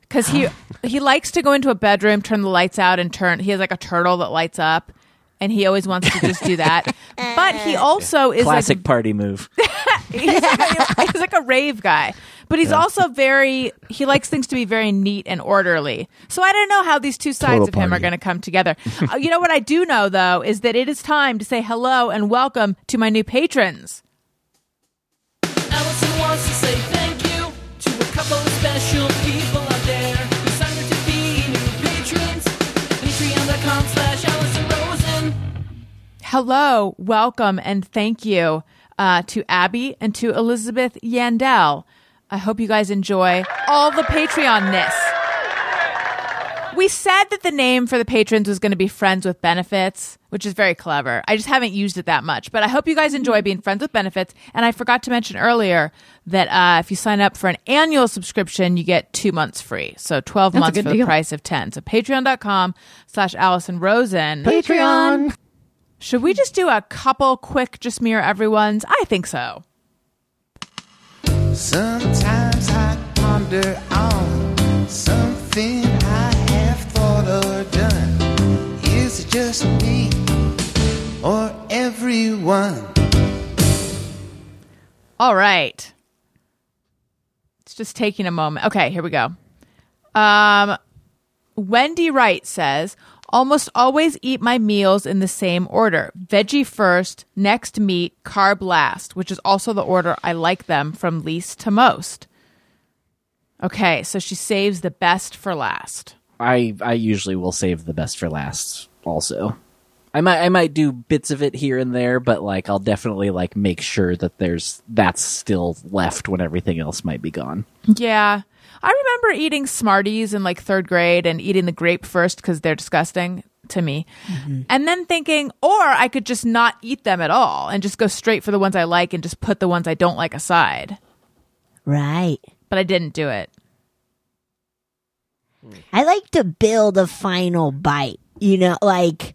Because he he likes to go into a bedroom turn the lights out and turn he has like a turtle that lights up and he always wants to just do that. but he also is Classic like party move. he's, like, he's like a rave guy, but he's also very he likes things to be very neat and orderly. So I don't know how these two sides Total of him are going to come together. Uh, you know what I do know though is that it is time to say hello and welcome to my new patrons. Hello, welcome, and thank you uh, to Abby and to Elizabeth Yandel. I hope you guys enjoy all the Patreon-ness. We said that the name for the patrons was going to be Friends with Benefits, which is very clever. I just haven't used it that much, but I hope you guys enjoy being Friends with Benefits. And I forgot to mention earlier that uh, if you sign up for an annual subscription, you get two months free. So 12 That's months for the price of 10. So patreon.com slash Allison Rosen. Patreon. Should we just do a couple quick, just mirror everyone's? I think so. Sometimes I ponder on something I have thought or done. Is it just me or everyone? All right. It's just taking a moment. Okay, here we go. Um, Wendy Wright says, almost always eat my meals in the same order veggie first, next meat, carb last, which is also the order I like them from least to most. Okay, so she saves the best for last. I I usually will save the best for last. Also, I might I might do bits of it here and there, but like I'll definitely like make sure that there's that's still left when everything else might be gone. Yeah. I remember eating Smarties in like third grade and eating the grape first because they're disgusting to me. Mm-hmm. And then thinking, or I could just not eat them at all and just go straight for the ones I like and just put the ones I don't like aside. Right. But I didn't do it. I like to build a final bite, you know, like,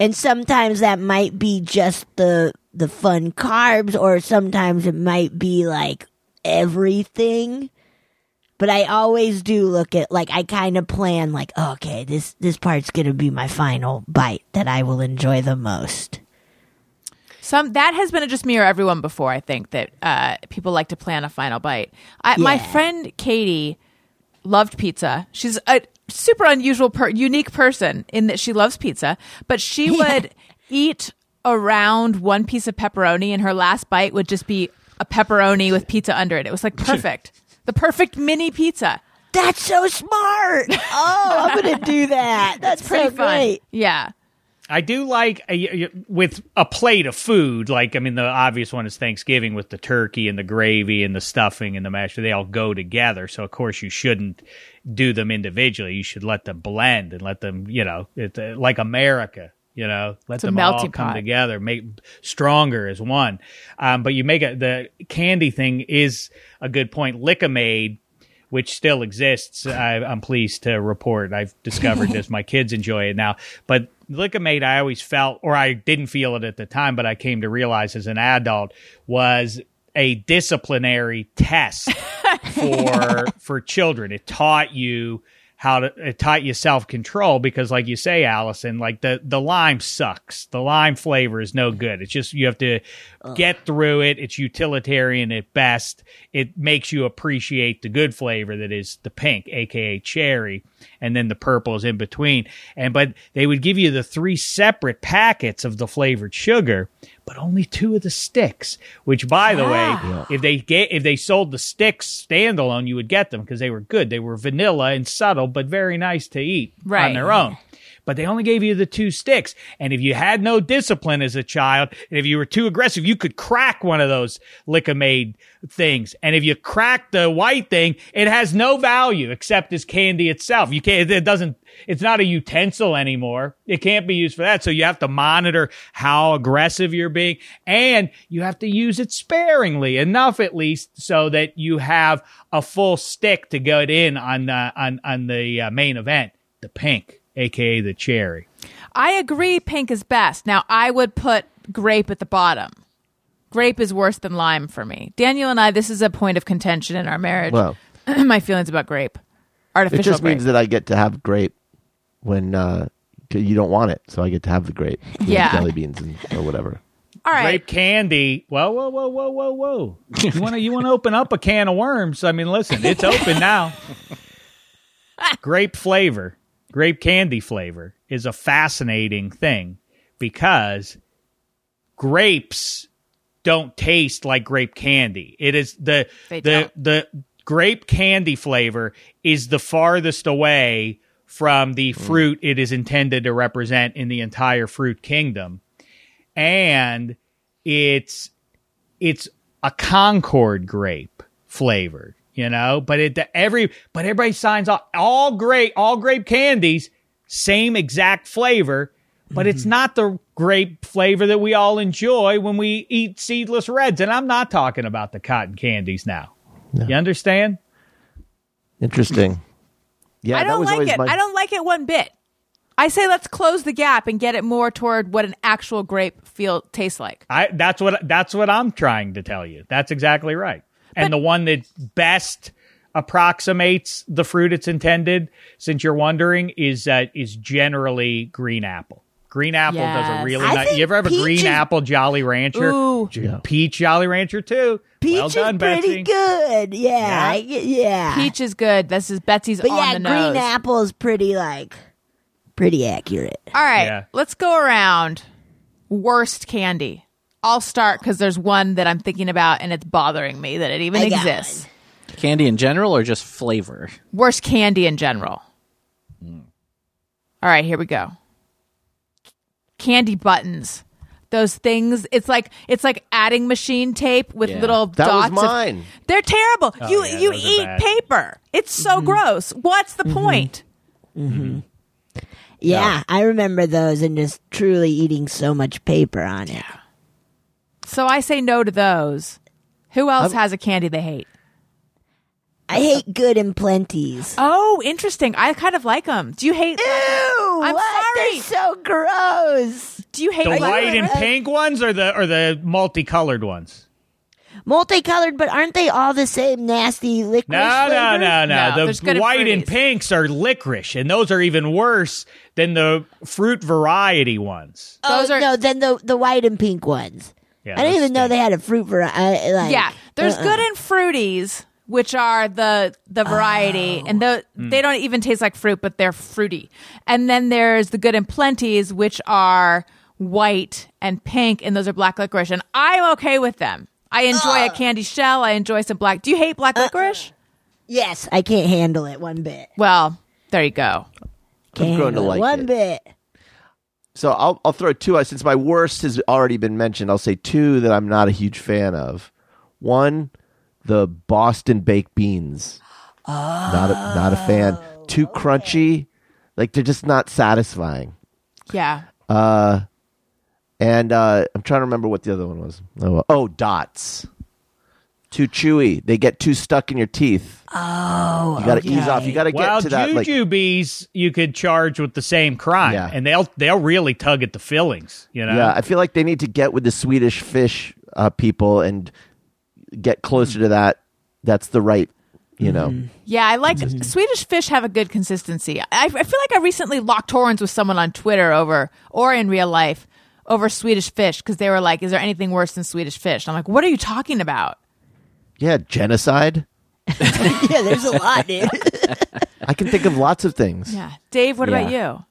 and sometimes that might be just the the fun carbs, or sometimes it might be like everything. But I always do look at like I kind of plan like, oh, okay, this this part's gonna be my final bite that I will enjoy the most. Some that has been a just me or everyone before. I think that uh, people like to plan a final bite. I, My friend Katie loved pizza. She's a super unusual, per, unique person in that she loves pizza, but she would eat around one piece of pepperoni, and her last bite would just be a pepperoni with pizza under it. It was like perfect, the perfect mini pizza. That's so smart. Oh, I'm gonna do that. That's Pretty so fun. great. Yeah. I do like uh, y- y- with a plate of food. Like I mean, the obvious one is Thanksgiving with the turkey and the gravy and the stuffing and the mashed. They all go together. So of course you shouldn't do them individually. You should let them blend and let them, you know, it's uh, like America. You know, let a them all come pot. together, make stronger as one. Um, but you make a the candy thing is a good point. Lik-M-Aid which still exists. I, I'm pleased to report. I've discovered this. My kids enjoy it now. But Lik-M-Aid, I always felt, or I didn't feel it at the time, but I came to realize as an adult was a disciplinary test for for children. It taught you how to uh, it taught you self control because, like you say, Allison, like the the lime sucks. The lime flavor is no good. It's just you have to Uh. get through it. It's utilitarian at best. It makes you appreciate the good flavor that is the pink, aka cherry, and then the purple is in between. And but they would give you the three separate packets of the flavored sugar, but only two of the sticks. Which, by the way, ah. if they get if they sold the sticks standalone, you would get them because they were good. They were vanilla and subtle, but very nice to eat Right. on their own. But they only gave you the two sticks. And if you had no discipline as a child, and if you were too aggressive, you could crack one of those Lik-M-Aid things. And if you crack the white thing, it has no value except as candy itself. You can't, it doesn't, it's not a utensil anymore. It can't be used for that. So you have to monitor how aggressive you're being and you have to use it sparingly enough at least so that you have a full stick to go in on, on, on the uh, main event, the pink, aka the cherry. I agree pink is best. Now, I would put grape at the bottom. Grape is worse than lime for me. Daniel and I, this is a point of contention in our marriage. Well, My feelings about grape. Artificial It just grape. means that I get to have grape when uh, 'Cause You don't want it, so I get to have the grape, you know, Yeah. jelly beans and, or whatever. All right. Grape candy. Whoa, whoa, whoa, whoa, whoa, whoa! You want to you want to open up a can of worms? I mean, listen, it's open now. grape flavor, grape candy flavor is a fascinating thing because grapes don't taste like grape candy. It is the They the don't. the grape candy flavor is the farthest away from the hmm. fruit it is intended to represent in the entire fruit kingdom and it's it's a Concord grape flavored, you know. But it every but everybody signs off all grape all grape candies same exact flavor, but it's mm-hmm. not the grape flavor that we all enjoy when we eat seedless reds. And I'm not talking about the cotton candies now. You understand? Interesting. Yeah, I don't was like it. my- I don't like it one bit. I say let's close the gap and get it more toward what an actual grape feel tastes like. I that's what that's what I'm trying to tell you. That's exactly right. And the one that best approximates the fruit it's intended, since you're wondering, is uh, is generally green apple. Green apple does a really I nice. You ever have a green is- apple Jolly Rancher? Ooh. Peach Jolly Rancher too. Peach well done, is pretty Betsy. good. Yeah, Yeah? Yeah. Peach is good. This is Betsy's but on yeah, the green nose. apple is pretty like pretty accurate. All right, Yeah. let's go around. Worst candy. I'll start because there's one that I'm thinking about and it's bothering me that it even I got exists. Candy in general or just flavor? Worst candy in general. All right, here we go. Candy buttons. Those things. It's like it's like adding machine tape with Yeah. little That was dots. of- mine. they're terrible. you Oh, yeah, you those are eat bad. paper. It's so Mm-hmm. gross. What's the point? Yeah, I remember those and just truly eating so much paper on it. So I say no to those. Who else has a candy they hate? I hate good and plenties. Oh, interesting. I kind of like them. Do you hate? Ew! I'm what? sorry. They're so gross. Do you hate? The black- white and red? pink ones or the or the multicolored ones? Multicolored, but aren't they all the same nasty licorice No, no, flavor? no, no. No, there's good The and white and fruities. pinks are licorice, and those are even worse than the fruit variety ones. Oh, those oh, are- no. Then the the white and pink ones. Yeah, I didn't those even know they had a fruit variety. Like, Yeah, there's uh-uh. good and fruities, which are the the variety, and the, Hmm. they don't even taste like fruit, but they're fruity. And then there's the good and plenties, which are white and pink, and those are black licorice. And I'm okay with them. I enjoy a candy shell. I enjoy some black. Do you hate black licorice? Yes, I can't handle it one bit. Well, there you go. Can't grown to handle it like one it. bit. So I'll I'll throw two. out. Since my worst has already been mentioned, I'll say two that I'm not a huge fan of. One, the Boston baked beans. Not a, not a fan. Too crunchy. Like they're just not satisfying. Yeah. And uh, I'm trying to remember what the other one was. Oh, oh, dots. Too chewy. They get too stuck in your teeth. Oh, you got to ease off. You got to get Well, to that. Like, jujubes you could charge with the same crime, Yeah. and they'll they'll really tug at the fillings. You know, yeah, I feel like they need to get with the Swedish fish uh, people and get closer to that. That's the right, you know. Yeah, I like Swedish fish have a good consistency. I, I feel like I recently locked horns with someone on Twitter over or in real life over Swedish fish because they were like, "Is there anything worse than Swedish fish?" And I'm like, "What are you talking about?" Yeah, genocide. yeah, there's a lot, dude. I can think of lots of things. Yeah, Dave, what about you?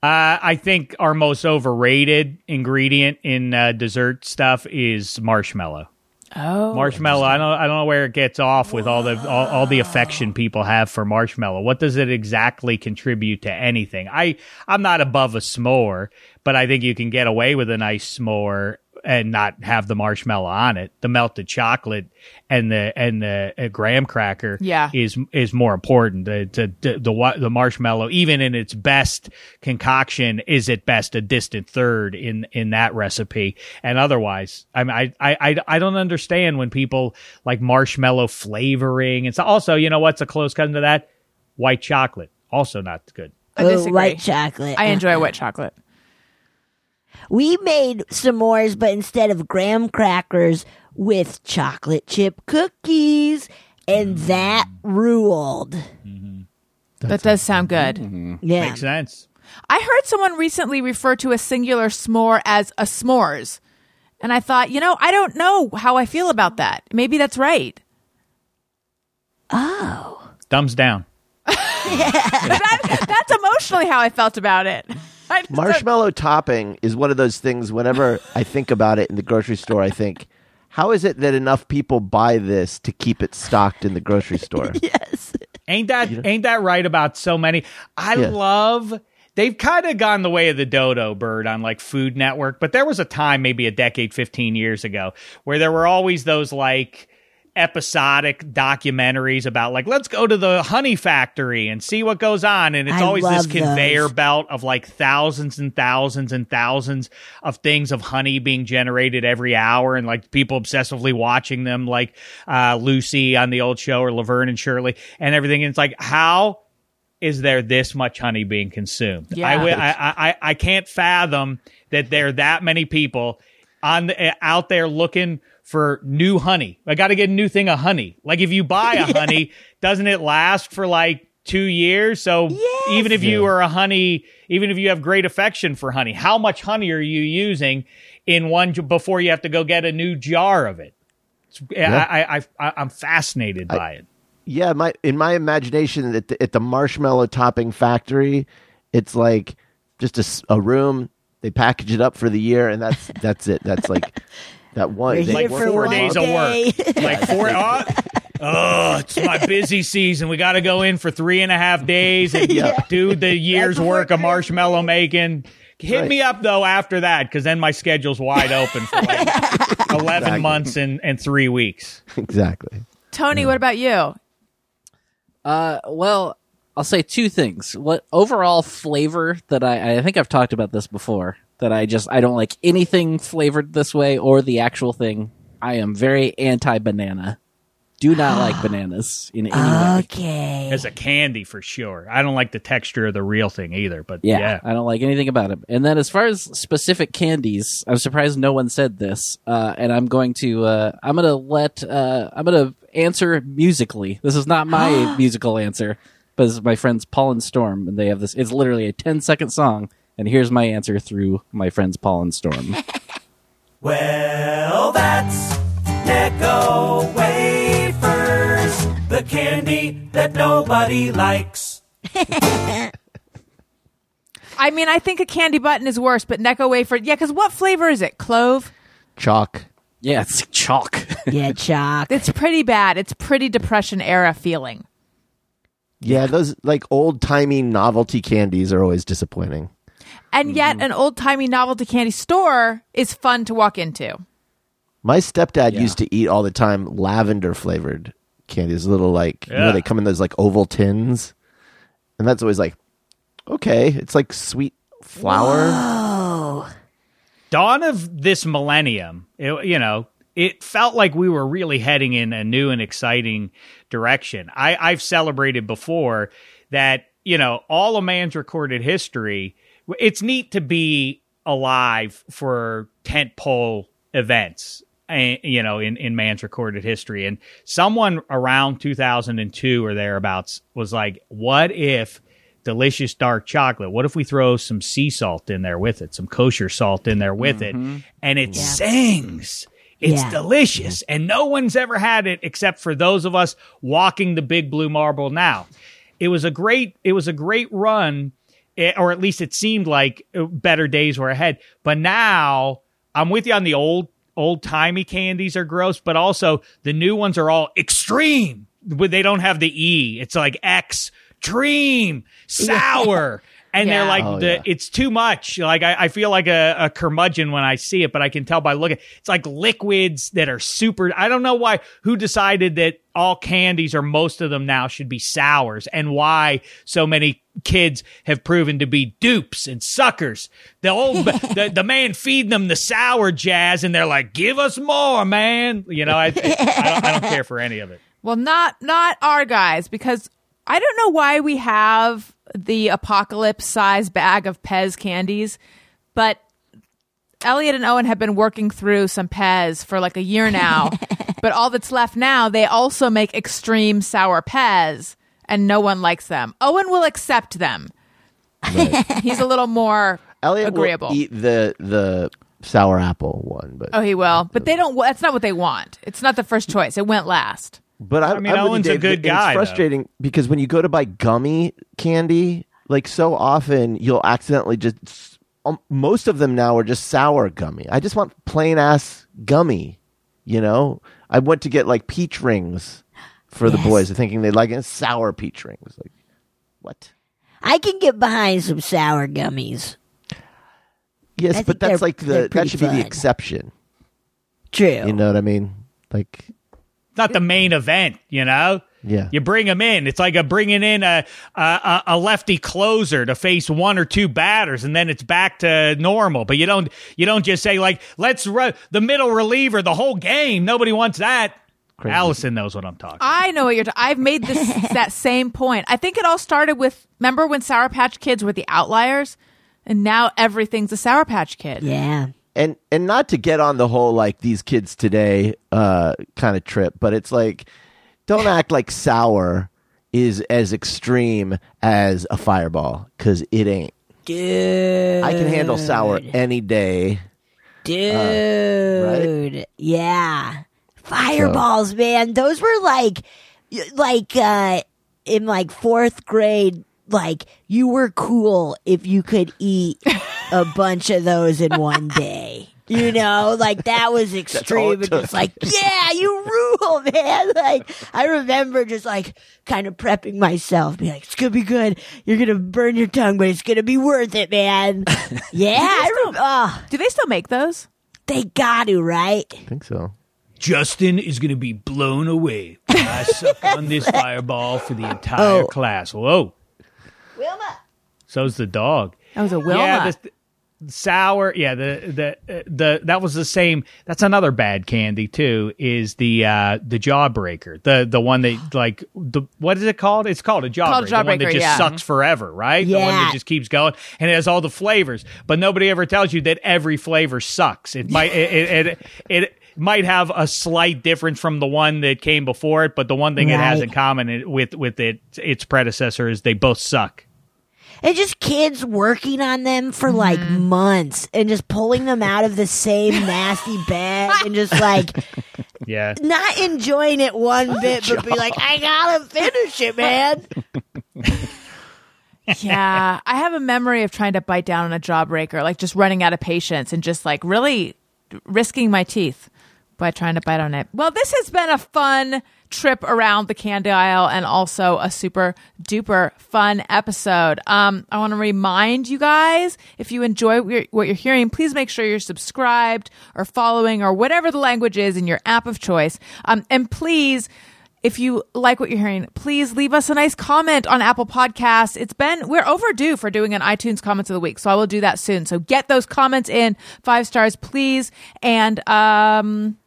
Uh, I think our most overrated ingredient in uh, dessert stuff is marshmallow. Oh, Marshmallow. I don't. I don't know where it gets off with all the all, all the affection people have for marshmallow. What does it exactly contribute to anything? I I'm not above a s'more, but I think you can get away with a nice s'more and not have the marshmallow on it. The melted chocolate and the and the uh, graham cracker Yeah. is is more important. The the the, the the marshmallow, even in its best concoction, is at best a distant third in in that recipe. And otherwise, I mean, I I I, I don't understand when people like marshmallow flavoring. It's also, you know, what's a close cousin to that? White chocolate, also not good. I Oh, disagree. white chocolate. I enjoy white chocolate. We made s'mores, but instead of graham crackers with chocolate chip cookies, and mm. that ruled. that does sound good. Mm-hmm. Yeah. Makes sense. I heard someone recently refer to a singular s'more as a s'mores. And I thought, you know, I don't know how I feel about that. Maybe that's right. Oh, thumbs down. That- that's emotionally how I felt about it. I don't- Marshmallow topping is one of those things. Whenever I think about it in the grocery store, I think, how is it that enough people buy this to keep it stocked in the grocery store? yes. Ain't that ain't that right about so many? I Yeah. love they've kind of gone the way of the dodo bird on like Food Network, but there was a time maybe a decade 15 years ago where there were always those like episodic documentaries about like let's go to the honey factory and see what goes on and it's I always this conveyor those. belt of like thousands and thousands and thousands of things of honey being generated every hour and like people obsessively watching them like uh, Lucy on the old show or Laverne and Shirley and everything and it's like how is there this much honey being consumed? Yeah. I, I, I, I can't fathom that there are that many people on the, out there looking for new honey. I got to get a new thing of honey. Like if you buy a honey, doesn't it last for like two years? So even if you are a honey, even if you have great affection for honey, how much honey are you using in one before you have to go get a new jar of it? It's- I, I, I, I'm fascinated by it. Yeah, my in my imagination at the, at the marshmallow topping factory, it's like just a room. They package it up for the year, and that's that's it. That's like that one. We're they like work four days of work. Like four. Oh, oh, it's my busy season. We got to go in for three and a half days and do the year's work of marshmallow making. Hit Right. me up though after that because then my schedule's wide open for like eleven months and, and three weeks. exactly. Tony, what about you? Uh, well, I'll say two things. What overall flavor that I I think I've talked about this before that I just I don't like anything flavored this way or the actual thing. I am very anti banana. Do not like bananas in any way. As a candy for sure. I don't like the texture of the real thing either. But Yeah, yeah, I don't like anything about it. And then as far as specific candies, I'm surprised no one said this. Uh, and I'm going to uh, I'm going to let uh, I'm going to answer musically. This is not my musical answer, but this is my friends Paul and Storm, and they have this. It's literally a 10 second song, and here's my answer through my friends Paul and Storm. Well, that's Necco wafers, the candy that nobody likes. I mean, I think a candy button is worse, but Necco wafer, yeah, because what flavor is it? Clove? Chalk. yeah, it's chalk. yeah, chalk. It's pretty bad. It's pretty depression era feeling. Yeah, those like old timey novelty candies are always disappointing. And yet, mm-hmm. an old timey novelty candy store is fun to walk into. My stepdad Yeah. used to eat all the time lavender flavored candies, little like you know they come in those like oval tins, and that's always like okay, it's like sweet flour. dawn of this millennium, it, you know, it felt like we were really heading in a new and exciting direction. I, I've celebrated before that, you know, all a man's recorded history. It's neat to be alive for tentpole events. eh, You know, in, in man's recorded history. And someone around 2002 or thereabouts was like, what if delicious dark chocolate. What if we throw some sea salt in there with it, some kosher salt in there with it, and it sings? It's Yeah. delicious, and no one's ever had it except for those of us walking the big blue marble now. It was a great, it was a great run, eh, or at least it seemed like uh, better days were ahead. But now I'm with you on the old, old timey candies are gross, but also the new ones are all extreme. They don't have the E. It's like X dream sour. And they're like, Oh, the, yeah. it's too much. Like I, I feel like a, a curmudgeon when I see it, but I can tell by looking. It's like liquids that are super. I don't know why. Who decided that all candies or most of them now should be sours, and why so many kids have proven to be dupes and suckers. The old the, the man feeding them the sour jazz, and they're like, "Give us more, man." You know, I I don't, I don't care for any of it. Well, not not our guys because I don't know why we have the apocalypse size bag of Pez candies, but Elliot and Owen have been working through some Pez for like a year now. but all that's left now, they also make extreme sour Pez, and no one likes them. Owen will accept them. He's a little more Elliot agreeable. will eat the the sour apple one, but Oh, he will. But they don't. That's not what they want. It's not the first choice. It went last. But I, I mean, I'm with you, Owen's a good and guy, It's though. frustrating because when you go to buy gummy candy, like so often you'll accidentally just. Um, most of them now are just sour gummy. I just want plain ass gummy. You know, I went to get like peach rings for the boys, thinking they'd like it. Sour peach rings. Like what? I can get behind some sour gummies. Yes, I but that's like the that should be the exception. True. You know what I mean? Like not the main event, you know. Yeah. You bring him in. It's like a bringing in a, a a lefty closer to face one or two batters, and then it's back to normal. But you don't you don't just say like let's run the middle reliever the whole game. Nobody wants that. Crazy. Allison knows what I'm talking. I know what you're. T- I've made this that same point. I think it all started with. Remember when Sour Patch Kids were the outliers, and now everything's a Sour Patch Kid. yeah. And and not to get on the whole like these kids today uh kind of trip but it's like don't act like sour is as extreme as a fireball because it ain't Dude. i can handle sour any day Dude. Yeah. Fireballs, man. Those were like like uh in like 4th grade like you were cool if you could eat a bunch of those in one day. You know, like that was all extreme. it And just like, yeah, you rule, man. Like, I remember just like kind of prepping myself, be like, it's gonna be good. You're gonna burn your tongue, but it's gonna be worth it, man. yeah, I rem- oh, Do they still make those? they got to, right? i think so Justin is going to be blown away. I suck on this fireball for the entire Oh. class. Whoa. Wilma. So's the dog. That was a Wilma. Yeah, the, the sour. Yeah, the the uh, the that was the same. That's another bad candy too. Is the uh the jawbreaker the the one that like the what is it called? It's called a jawbreaker. Called a the one that just yeah. sucks forever, right? The one that just keeps going and it has all the flavors. But nobody ever tells you that every flavor sucks. It might it it, it, it might have a slight difference from the one that came before it, but the one thing it has in common with with it its predecessor is they both suck. And just kids working on them for like mm-hmm. months and just pulling them out of the same nasty bag and just like Yeah. not enjoying it one bit, but be like, I gotta finish it, man. yeah, I have a memory of trying to bite down on a jawbreaker, like just running out of patience and just like really risking my teeth by trying to bite on it. Well, this has been a fun trip around the candy aisle and also a super duper fun episode. Um, I want to remind you guys if you enjoy what you're, what you're hearing, please make sure you're subscribed or following or whatever the language is in your app of choice. Um, and please if you like what you're hearing, please leave us a nice comment on Apple Podcasts. It's been, we're overdue for doing an iTunes comments of the week. So I will do that soon. So get those comments in five stars, please. And, um,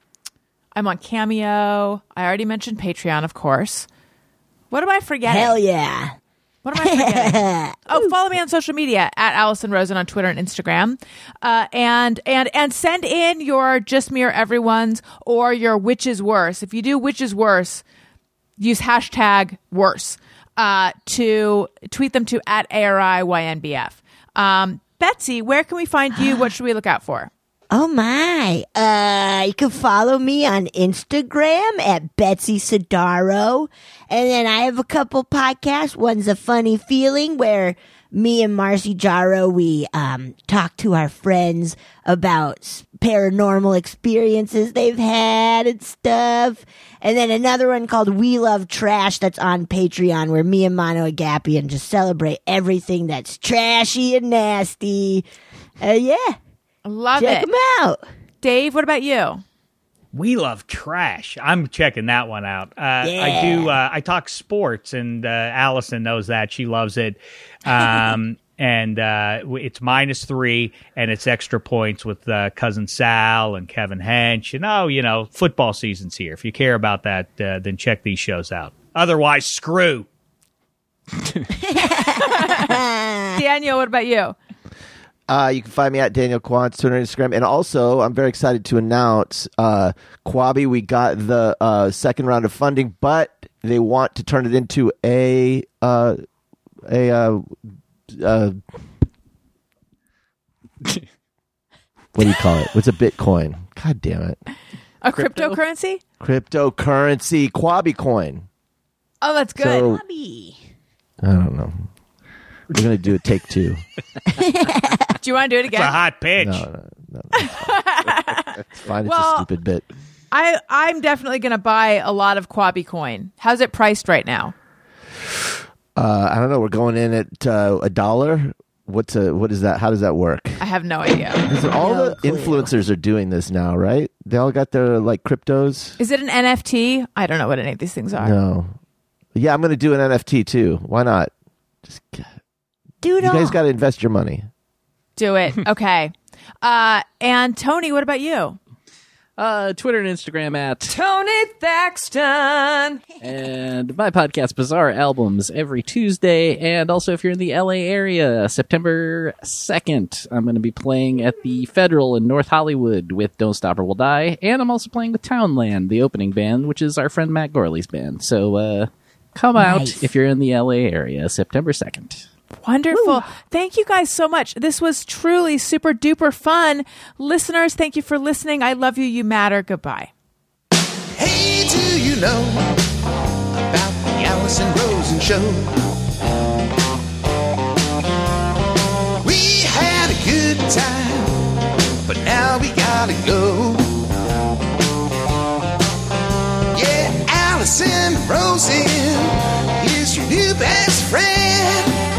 I'm on Cameo. I already mentioned Patreon, of course. What am I forgetting? Hell yeah. What am I forgetting? oh, follow me on social media at Allison Rosen on Twitter and Instagram, uh, and and and send in your just me or everyone's or your which is worse. If you do which is worse, use hashtag worse uh, to tweet them to at ARIYNBF. Um, Betsy, where can we find you? What should we look out for? Oh my. Uh you can follow me on Instagram at Betsy Sodaro. And then I have a couple podcasts. One's a funny feeling where me and Marcy Jarreau we um talk to our friends about paranormal experiences they've had and stuff. And then another one called We Love Trash that's on Patreon where me and Mano Agapion just celebrate everything that's trashy and nasty. Uh, yeah. Love Check it, them out. Dave. What about you? We love trash. I'm checking that one out. Uh, I do. Uh, I talk sports, and uh, Allison knows that. She loves it. Um, and uh, it's minus three, and it's extra points with uh, cousin Sal and Kevin Hench. And oh, you know, football season's here. If you care about that, uh, then check these shows out. Otherwise, screw. Daniel, what about you? Uh, you can find me at Daniel Quantz, Twitter and Instagram. And also, I'm very excited to announce, uh, Quabi, we got the uh, second round of funding, but they want to turn it into a uh, a uh, uh, what do you call it? What's a Bitcoin? God damn it! A Crypto? cryptocurrency? Cryptocurrency, Quabi coin. Oh, that's good. So Bobby. I don't know. We're gonna do a take two. do you want to do it again? It's a hot pitch. No, no, no. no. It's fine. It's Well- a stupid bit. I I'm definitely going to buy a lot of Quabi coin. How's it priced right now? Uh, I don't know. We're going in at uh, a dollar. What's a what is that? How does that work? I have no idea. All No the clue. influencers are doing this now, right? They all got their like cryptos. Is it an NFT? I don't know what any of these things are. No. Yeah, I'm going to do an NFT too. Why not? Just Dude, you guys got to invest your money. Do it. Okay. Uh, and Tony, what about you? Uh, Twitter and Instagram at Tony Thaxton. and my podcast Bizarre Albums every Tuesday. And also, if you're in the LA area, September 2nd, I'm going to be playing at the Federal in North Hollywood with Don't Stop or We'll Die. And I'm also playing with Townland, the opening band, which is our friend Matt Gourley's band. So, uh, come out if you're in the LA area, September 2nd. Wonderful. Woo. Thank you guys so much. This was truly super duper fun. Listeners, thank you for listening. I love you. You matter. Goodbye. Hey, do you know about the Allison Rosen show? We had a good time, but now we gotta go. Yeah, Allison Rosen is your new best friend.